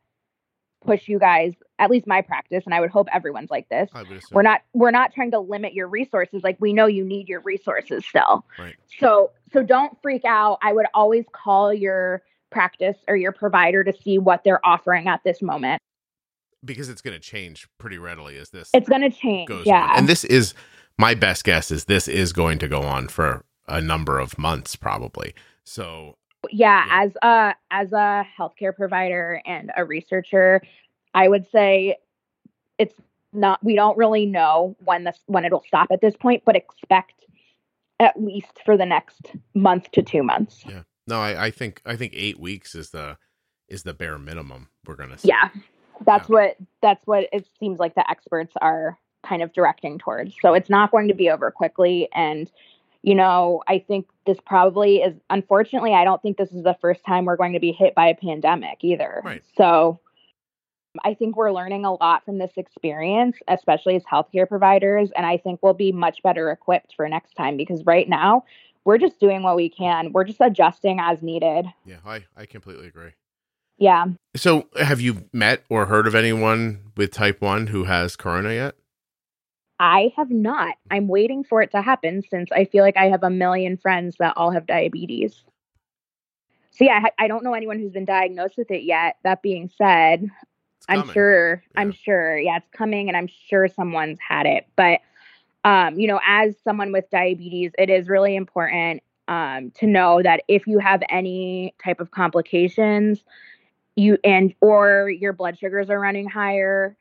push you guys at least my practice and i would hope everyone's like this. We're not we're not trying to limit your resources. Like we know you need your resources still. Right. so so don't freak out. I would always call your practice or your provider to see what they're offering at this moment. Because it's going to change pretty readily is this it's going to change yeah on. and this is my best guess is this is going to go on for a number of months probably. So yeah, yeah, as a as a healthcare provider and a researcher, I would say it's not we don't really know when this when it'll stop at this point, but expect at least for the next month to two months. Yeah. No, I, I think I think eight weeks is the is the bare minimum we're gonna see. Yeah. That's yeah. what that's what it seems like the experts are kind of directing towards. So it's not going to be over quickly and you know, I think this probably is, unfortunately, I don't think this is the first time we're going to be hit by a pandemic either. Right. So I think we're learning a lot from this experience, especially as healthcare providers. And I think we'll be much better equipped for next time because right now we're just doing what we can. We're just adjusting as needed. Yeah, I, I completely agree. Yeah. So have you met or heard of anyone with type 1 who has corona yet? I have not. I'm waiting for it to happen since I feel like I have a million friends that all have diabetes. So yeah, I, I don't know anyone who's been diagnosed with it yet. That being said, I'm sure yeah. I'm sure yeah, it's coming and I'm sure someone's had it. But um, you know, as someone with diabetes, it is really important um, to know that if you have any type of complications, you and or your blood sugars are running higher,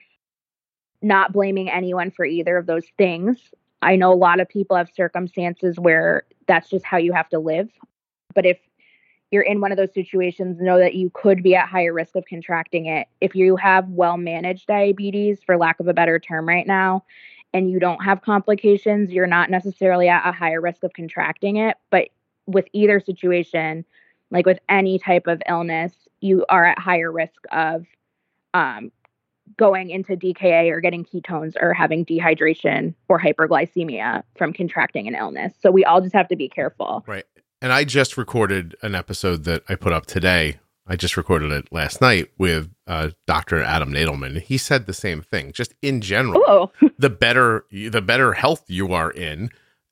not blaming anyone for either of those things. I know a lot of people have circumstances where that's just how you have to live. But if you're in one of those situations, know that you could be at higher risk of contracting it. If you have well managed diabetes, for lack of a better term, right now, and you don't have complications, you're not necessarily at a higher risk of contracting it. But with either situation, like with any type of illness, you are at higher risk of um, going into DKA or getting ketones or having dehydration or hyperglycemia from contracting an illness. So we all just have to be careful. Right. And I just recorded an episode that I put up today. I just recorded it last night with uh, Dr. Adam Nadelman. He said the same thing. Just in general, the better the better health you are in,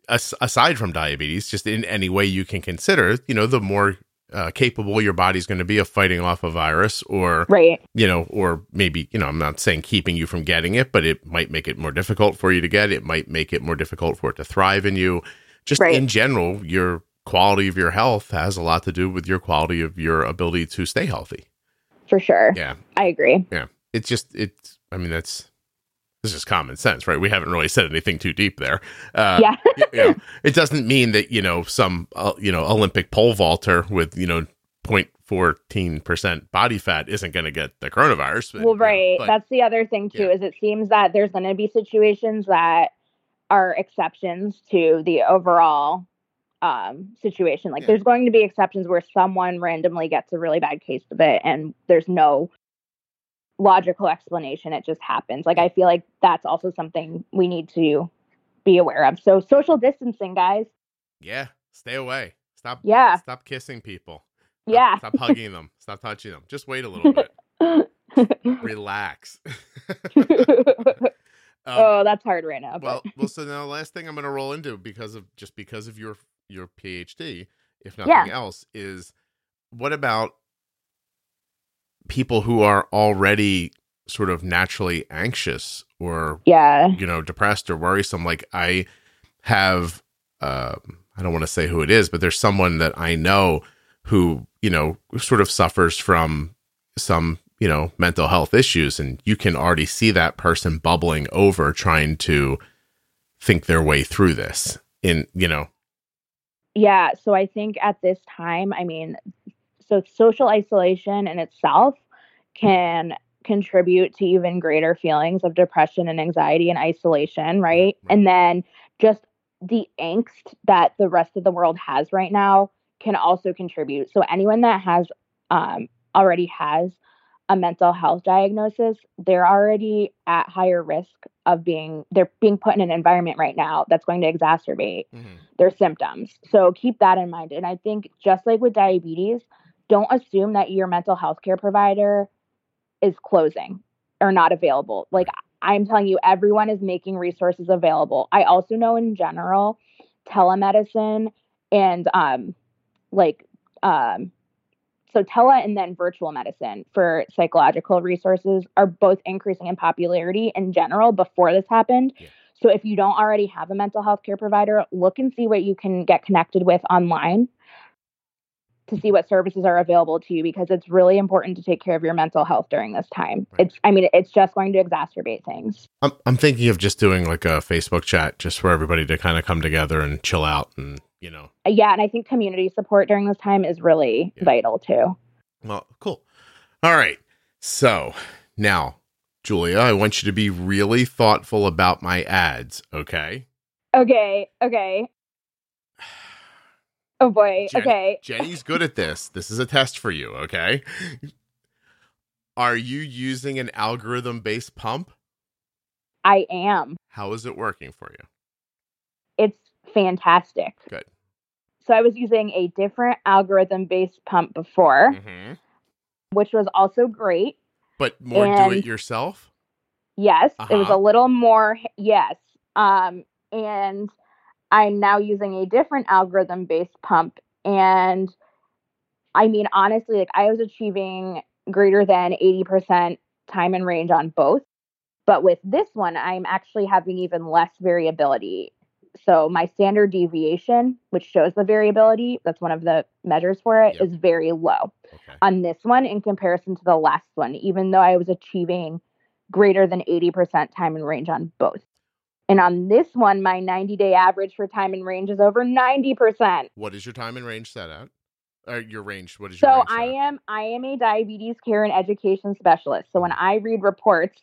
as, aside from diabetes, just in any way you can consider, you know, the more uh, capable your body's going to be of fighting off a virus or right. you know or maybe you know i'm not saying keeping you from getting it but it might make it more difficult for you to get. It might make it more difficult for it to thrive in you. Just right. in general your quality of your health has a lot to do with your quality of your ability to stay healthy. For sure. Yeah. I agree. Yeah. It's just it's i mean that's this is common sense, right? We haven't really said anything too deep there. Uh, yeah. you know, it doesn't mean that, you know, some, uh, you know, Olympic pole vaulter with, you know, 0.14% body fat isn't going to get the coronavirus. But, well, right. but, That's the other thing, too, yeah. is it seems that there's going to be situations that are exceptions to the overall um, situation. Like, yeah. there's going to be exceptions where someone randomly gets a really bad case of it and there's no logical explanation. It just happens. Like I feel like that's also something we need to be aware of. So social distancing, guys. Yeah, stay away. Stop. Yeah. Stop kissing people. Stop, yeah. Stop hugging them. Stop touching them. Just wait a little bit. Relax. um, oh, that's hard right now. But. Well, well. So now, the last thing I'm going to roll into because of just because of your your PhD, if nothing yeah. else, is what about people who are already sort of naturally anxious or yeah. you know depressed or worrisome like i have uh, i don't want to say who it is but there's someone that i know who you know sort of suffers from some you know mental health issues and you can already see that person bubbling over trying to think their way through this in you know? Yeah so i think at this time i mean so social isolation in itself can contribute to even greater feelings of depression and anxiety and isolation, right? And then just the angst that the rest of the world has right now can also contribute. So anyone that has um, already has a mental health diagnosis, they're already at higher risk of being they're being put in an environment right now that's going to exacerbate mm-hmm. their symptoms. So keep that in mind. And I think just like with diabetes, don't assume that your mental health care provider is closing or not available. Like I'm telling you, everyone is making resources available. I also know in general, telemedicine and um, like um, so tele and then virtual medicine for psychological resources are both increasing in popularity in general before this happened. Yeah. So if you don't already have a mental health care provider, look and see what you can get connected with online to see what services are available to you because it's really important to take care of your mental health during this time. Right. It's I mean it's just going to exacerbate things. I'm I'm thinking of just doing like a Facebook chat just for everybody to kind of come together and chill out and, you know. Uh, yeah, and I think community support during this time is really yeah. vital too. Well, cool. All right. So, now, Julia, I want you to be really thoughtful about my ads, okay? Okay, okay. Oh boy. Jenny, okay. Jenny's good at this. This is a test for you, okay? Are you using an algorithm based pump? I am. How is it working for you? It's fantastic. Good. So I was using a different algorithm based pump before, mm-hmm. which was also great. But more and do it yourself? Yes. Uh-huh. It was a uh-huh. little more, yes. Um, and I'm now using a different algorithm based pump. And I mean, honestly, like I was achieving greater than 80% time and range on both. But with this one, I'm actually having even less variability. So my standard deviation, which shows the variability, that's one of the measures for it, yep. is very low. Okay. On this one, in comparison to the last one, even though I was achieving greater than 80% time and range on both. And on this one, my 90 day average for time and range is over 90%. What is your time and range set at? Or your range? What is your so I am I am a diabetes care and education specialist. So when. I read reports,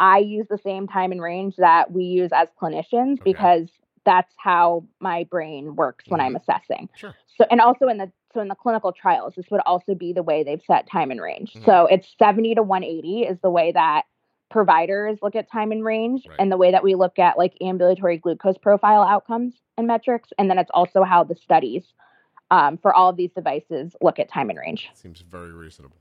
I use the same time and range that we use as clinicians okay. because that's how my brain works when mm-hmm. I'm assessing. Sure. So and also in the so in the clinical trials, this would also be the way they've set time and range. Mm-hmm. So it's 70 to 180 is the way that providers look at time and range right. and the way that we look at like ambulatory glucose profile outcomes and metrics. And then it's also how the studies um, for all of these devices look at time and range. Seems very reasonable.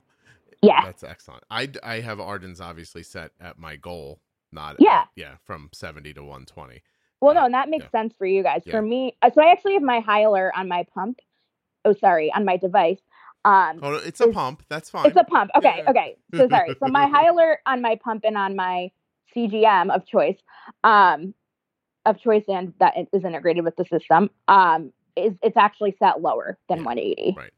Yeah. That's excellent. I, I have Ardens obviously set at my goal, not, yeah, at, yeah, from 70 to 120. Well, uh, no, and that makes yeah. sense for you guys. Yeah. For me, uh, so I actually have my high alert on my pump. Oh, sorry, on my device. Um, oh, it's a pump. That's fine. It's a pump. Okay, okay. So sorry. So my high alert on my pump and on my CGM of choice, um, of choice, and that is integrated with the system, um, is it's actually set lower than yeah, 180. Right.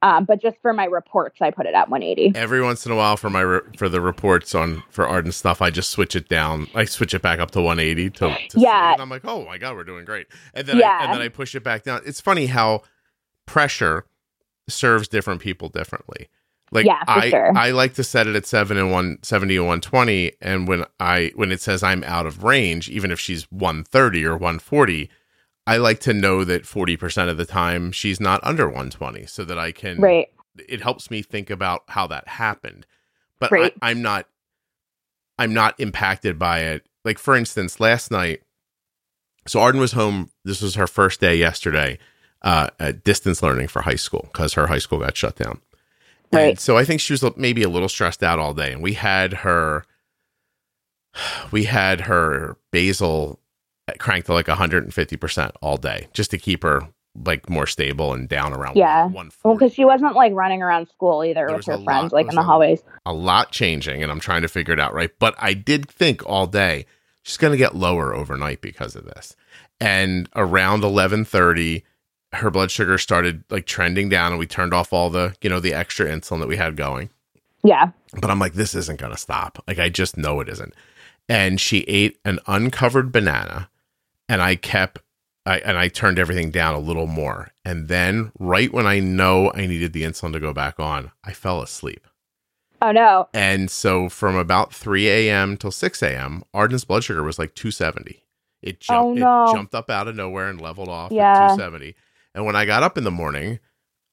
Um, but just for my reports, I put it at 180. Every once in a while, for my re- for the reports on for Arden stuff, I just switch it down. I switch it back up to 180 to, to yeah. And I'm like, oh my god, we're doing great. And then yeah. I, and then I push it back down. It's funny how pressure serves different people differently. Like yeah, I sure. I like to set it at seven and one seventy and one twenty, and when I when it says I'm out of range, even if she's one thirty or one forty, I like to know that forty percent of the time she's not under one twenty, so that I can. Right. It helps me think about how that happened, but right. I, I'm not. I'm not impacted by it. Like for instance, last night, so Arden was home. This was her first day yesterday uh, distance learning for high school because her high school got shut down. Right. And so I think she was maybe a little stressed out all day, and we had her, we had her basal cranked to like 150 percent all day just to keep her like more stable and down around Yeah. one Well, because she wasn't like running around school either There with her friends, lot- like in the hallways. a lot changing, and I'm trying to figure it out right. But I did think all day she's going to get lower overnight because of this. And around eleven thirty, her blood sugar started like trending down, and we turned off all the you know the extra insulin that we had going. Yeah. But I'm like, this isn't going to stop. Like I just know it isn't. And she ate an uncovered banana, and I kept. I, and I turned everything down a little more. And then, right when I know I needed the insulin to go back on, I fell asleep. Oh no. And so from about 3 a.m. till 6 a.m., Arden's blood sugar was like 270. It jumped, Oh, no. it jumped up out of nowhere and leveled off Yeah. at 270. And when I got up in the morning,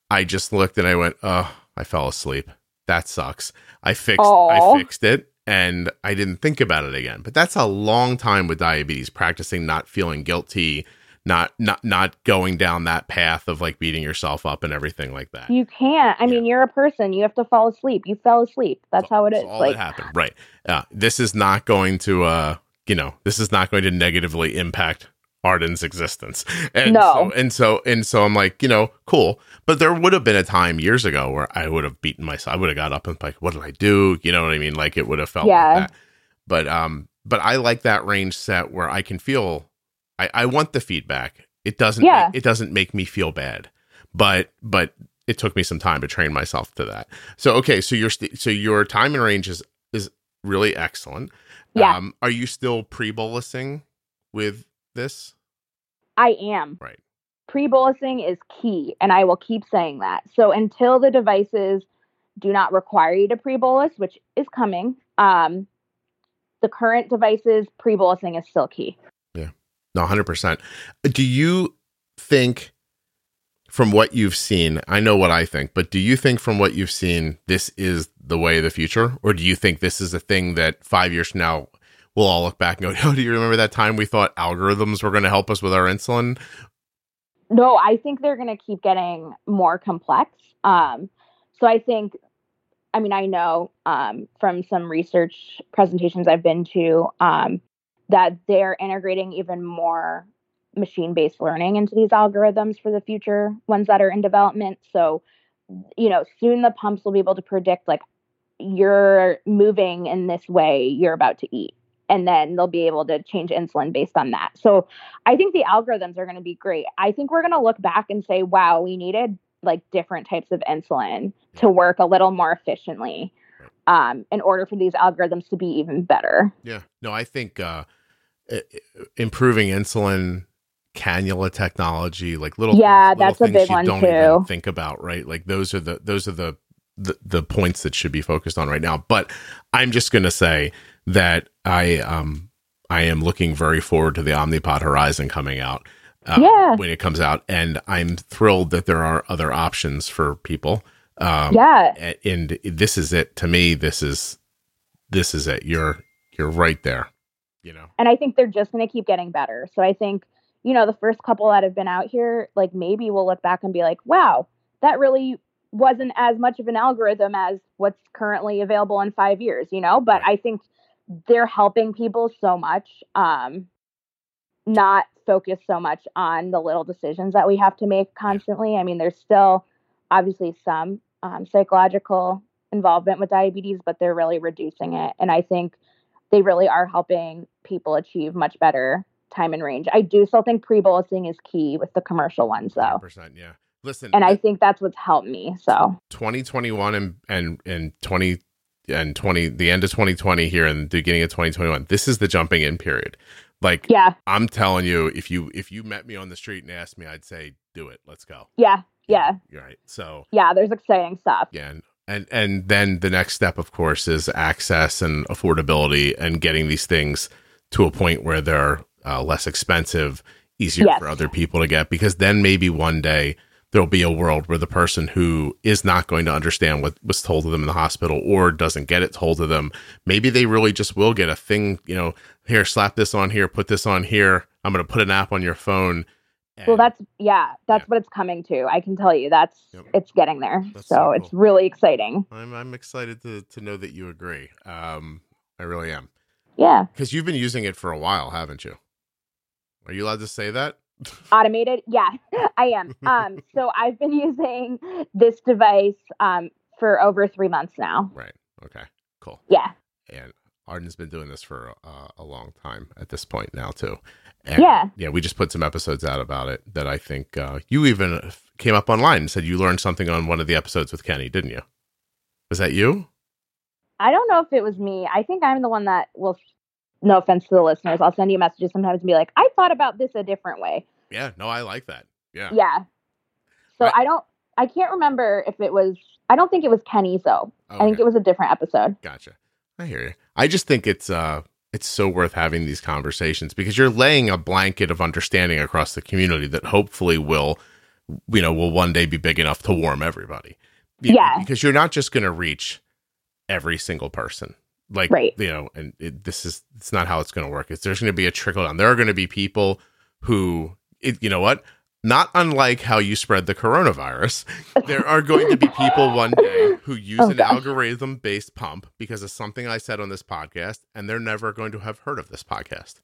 I just looked and I went, oh, I fell asleep. That sucks. I fixed I fixed it and I didn't think about it again. But that's a long time with diabetes, practicing not feeling guilty, not not not going down that path of like beating yourself up and everything like that. You can't. I Yeah. mean, you're a person. You have to fall asleep. You fell asleep. That's how it is. all Like, that happened. Right. Uh, this is not going to, uh, you know, this is not going to negatively impact Arden's existence. And No. So, and so, and so I'm like, you know, cool. But there would have been a time years ago where I would have beaten myself. I would have got up and like, what did I do? You know what I mean? Like it would have felt Yeah. like. But, um, but I like that range set where I can feel, I, I want the feedback. It doesn't, Yeah. it doesn't make me feel bad, but, but it took me some time to train myself to that. So okay, so your st- so your time and range is is really excellent. Yeah. Um, are you still pre bolusing with this? I am. Right. Pre bolusing is key, and I will keep saying that. So until the devices do not require you to pre bolus, which is coming, um, the current devices pre bolusing is still key. Yeah, no, hundred percent. Do you think, from what you've seen, I know what I think, but do you think from what you've seen, this is the way of the future, or do you think this is a thing that five years from now we'll all look back and go, "Oh, do you remember that time we thought algorithms were going to help us with our insulin?" No, I think they're going to keep getting more complex. Um, so I think, I mean, I know um, from some research presentations I've been to um, that they're integrating even more machine based learning into these algorithms for the future ones that are in development. So, you know, soon the pumps will be able to predict like you're moving in this way, you're about to eat. And then they'll be able to change insulin based on that. So I think the algorithms are going to be great. I think we're going to look back and say, wow, we needed like different types of insulin to work a little more efficiently um, in order for these algorithms to be even better. Yeah. No, I think uh, improving insulin cannula technology, like little Yeah, things, little that's a big you one, don't even too. think about, right? Like those are the those are the, the the points that should be focused on right now. But I'm just going to say that I um I am looking very forward to the Omnipod Horizon coming out. uh, Yeah. when it comes out, and I'm thrilled that there are other options for people. Um, yeah. a- and this is it to me. This is this is it. You're you're right there. You know. And I think they're just going to keep getting better. So I think, you know, the first couple that have been out here, like maybe we'll look back and be like, wow, that really wasn't as much of an algorithm as what's currently available in five years, you know? But I think they're helping people so much, um, not focus so much on the little decisions that we have to make constantly. I mean, there's still obviously some um, psychological involvement with diabetes, but they're really reducing it. And I think they really are helping people achieve much better time and range. I do still think pre-bolusing is key with the commercial ones though. 100%, yeah. Listen, And I think that's what's helped me. So 2021 and and and 20 and 20 the end of 2020 here and the beginning of 2021. This is the jumping in period. Like yeah, I'm telling you, if you if you met me on the street and asked me, I'd say, "Do it. Let's go." yeah, yeah, You're right. So yeah. There's exciting stuff. yeah, and, and and then the next step, of course, is access and affordability and getting these things to a point where they're uh, less expensive, easier Yes. for other people to get. Because then maybe one day there'll be a world where the person who is not going to understand what was told to them in the hospital or doesn't get it told to them, maybe they really just will get a thing. You know, here, slap this on here, put this on here. I'm going to put an app on your phone. Well, that's yeah, that's Yeah. what it's coming to. I can tell you that's Yep. it's getting there. That's so so it's really exciting. I'm I'm excited to to know that you agree. Um, I really am. Yeah. Because you've been using it for a while, haven't you? Are you allowed to say that? Automated? Yeah, I am. Um, so I've been using this device um, for over three months now. Right. Okay. Cool. Yeah. And Arden's been doing this for uh, a long time at this point now too. And yeah. Yeah. We just put some episodes out about it that I think uh, you even came up online and said you learned something on one of the episodes with Kenny, didn't you? Was that you? I don't know if it was me. I think I'm the one that will. No offense to the listeners, I'll send you messages sometimes and be like, "I thought about this a different way." Yeah. No, I like that. Yeah. Yeah. So Right. I don't. I can't remember if it was. I don't think it was Kenny's though. I think it was a different episode. Gotcha. I hear you. I just think it's uh it's so worth having these conversations because you're laying a blanket of understanding across the community that hopefully will you know will one day be big enough to warm everybody. You- Yeah. Because you're not just going to reach every single person. Like Right. you know, and it, this is it's not how it's going to work. It's there's going to be a trickle down. There are going to be people who it, you know what? Not unlike how you spread the coronavirus, there are going to be people one day who use Oh, an algorithm based pump because of something I said on this podcast, and they're never going to have heard of this podcast.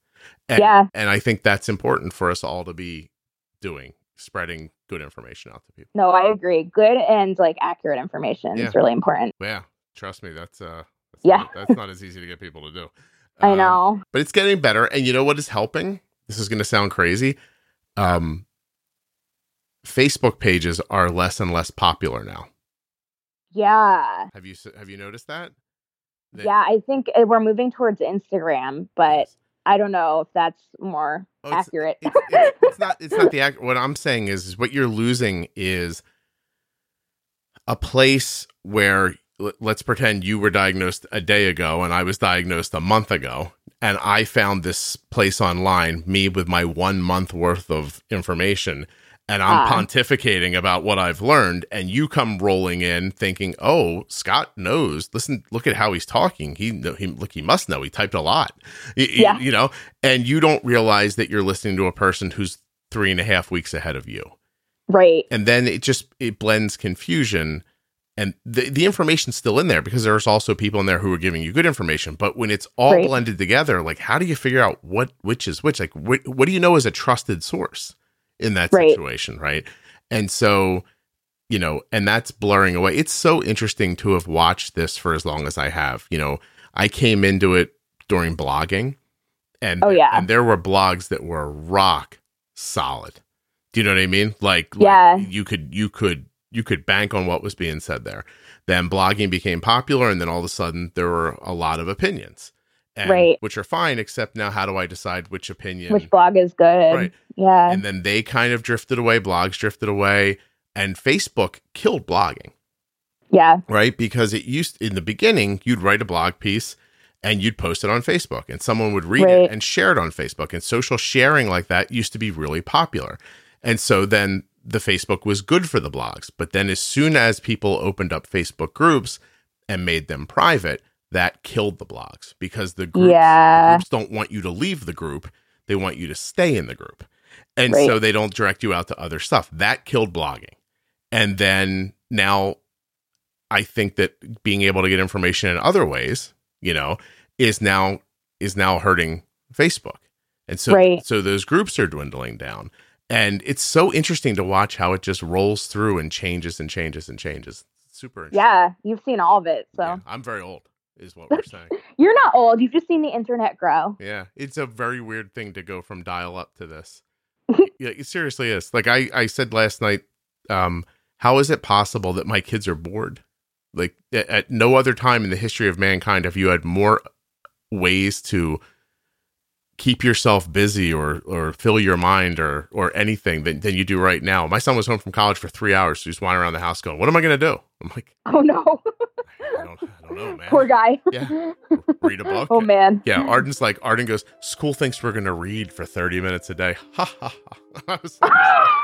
And, Yeah. And I think that's important for us all to be doing, spreading good information out to people. No, I agree. Good and like accurate information Yeah. is really important. Yeah. Trust me, that's uh that's Yeah. not, that's not as easy to get people to do. I Um, know. but it's getting better. And you know what is helping? This is going to sound crazy. Um, Facebook pages are less and less popular now. Yeah. Have you have you noticed that? That- Yeah, I think uh, we're moving towards Instagram, but I don't know if that's more Oh, it's- accurate. It's, it's, it's not. It's not the. ac- What I'm saying is, is what you're losing is a place where let's pretend you were diagnosed a day ago and I was diagnosed a month ago, and I found this place online, me with my one month worth of information, and I'm Ah. pontificating about what I've learned, and you come rolling in thinking, "Oh, Scott knows. Listen, look at how he's talking. He, he look, he must know. He typed a lot. Yeah. you know, and you don't realize that you're listening to a person who's three and a half weeks ahead of you." right. and then it just it blends confusion and the, the information's still in there because there's also people in there who are giving you good information but when it's all Right. blended together like how do you figure out what which is which like what, what do you know is a trusted source in that Right. situation right and so you know and that's blurring away it's so interesting to have watched this for as long as i have you know i came into it during blogging and Oh, yeah. and there were blogs that were rock solid do you know what i mean like, like Yeah. you could you could you could bank on what was being said there then blogging became popular and then all of a sudden there were a lot of opinions and, Right. which are fine except now how do i decide which opinion Which blog is good? Right. Yeah. and then they kind of drifted away blogs drifted away and facebook killed blogging yeah. right because it used in the beginning you'd write a blog piece and you'd post it on facebook and someone would read Right. it and share it on facebook and social sharing like that used to be really popular and so then the facebook was good for the blogs but then as soon as people opened up facebook groups and made them private that killed the blogs because the groups, the groups don't want you to leave the group they want you to stay in the group and Right. so they don't direct you out to other stuff that killed blogging and then now I think that being able to get information in other ways, you know, is now is now hurting Facebook. And so Right. so those groups are dwindling down. And it's so interesting to watch how it just rolls through and changes and changes and changes. It's super. Yeah. You've seen all of it. So Yeah, I'm very old, is what we're saying. you're not old. You've just seen the internet grow. Yeah, it's a very weird thing to go from dial up to this. yeah, it seriously is. Like I, I said last night, um, how is it possible that my kids are bored? Like at, at no other time in the history of mankind have you had more ways to keep yourself busy or or fill your mind or or anything than, than you do right now. My son was home from college for three hours, so he's wandering around the house going, "What am I going to do?" I'm like, Oh no. I don't, I don't know, man. Poor guy. Yeah. Read a book. oh man. Yeah, Arden's like Arden goes. School thinks we're gonna read for thirty minutes a day. Ha ha ha!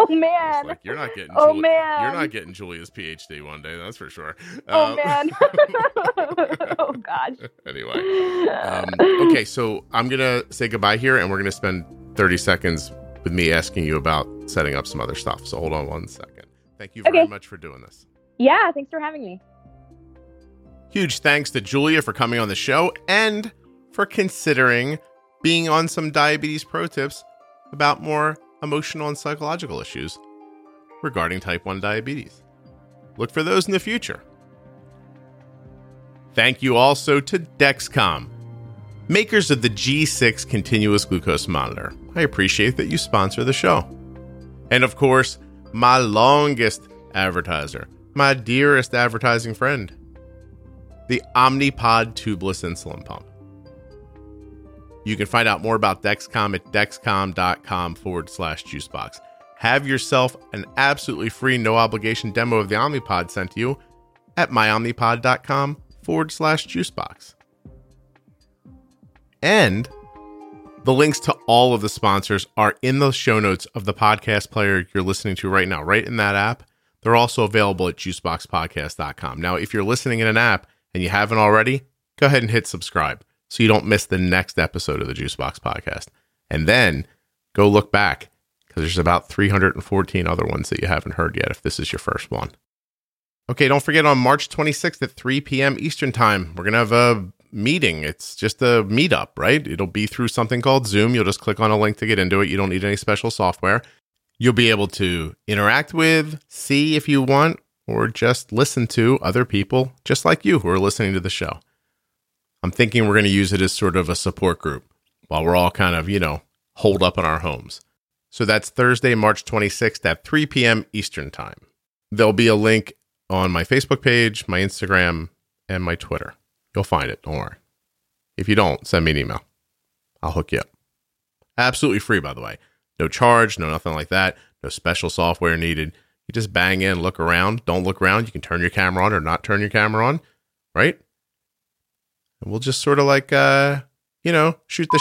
I was, I oh man. like, you're not getting. oh Juli- man. You're not getting Julia's PhD one day. That's for sure. Oh Um, man. oh gosh. anyway, um, okay, so I'm gonna say goodbye here, and we're gonna spend thirty seconds with me asking you about setting up some other stuff. So hold on one second. Thank you very Okay. much for doing this. Yeah. Thanks for having me. Huge thanks to Julia for coming on the show and for considering being on some diabetes pro tips about more emotional and psychological issues regarding type 1 diabetes. Look for those in the future. Thank you also to Dexcom, makers of the G6 continuous glucose monitor. I appreciate that you sponsor the show. And of course, my longest advertiser, my dearest advertising friend, the Omnipod tubeless insulin pump. You can find out more about Dexcom at dexcom.com forward slash juicebox. Have yourself an absolutely free, no obligation demo of the Omnipod sent to you at myomnipod.com forward slash juicebox. And the links to all of the sponsors are in the show notes of the podcast player you're listening to right now, right in that app. They're also available at juiceboxpodcast.com. Now, if you're listening in an app and you haven't already, go ahead and hit subscribe so you don't miss the next episode of the Juicebox podcast. And then go look back because there's about 314 other ones that you haven't heard yet if this is your first one. Okay, don't forget on March 26th at 3 p.m. Eastern Time, we're going to have a meeting. It's just a meetup, right? It'll be through something called Zoom. You'll just click on a link to get into it. You don't need any special software. You'll be able to interact with, see if you want, or just listen to other people just like you who are listening to the show. I'm thinking we're going to use it as sort of a support group while we're all kind of, you know, holed up in our homes. So that's Thursday, March 26th at 3 p.m. Eastern Time. There'll be a link on my Facebook page, my Instagram, and my Twitter. You'll find it, don't worry. If you don't, send me an email. I'll hook you up. Absolutely free, by the way. No charge, no nothing like that. No special software needed. You just bang in, look around. Don't look around. You can turn your camera on or not turn your camera on, right? And we'll just sort of like, uh, you know, shoot the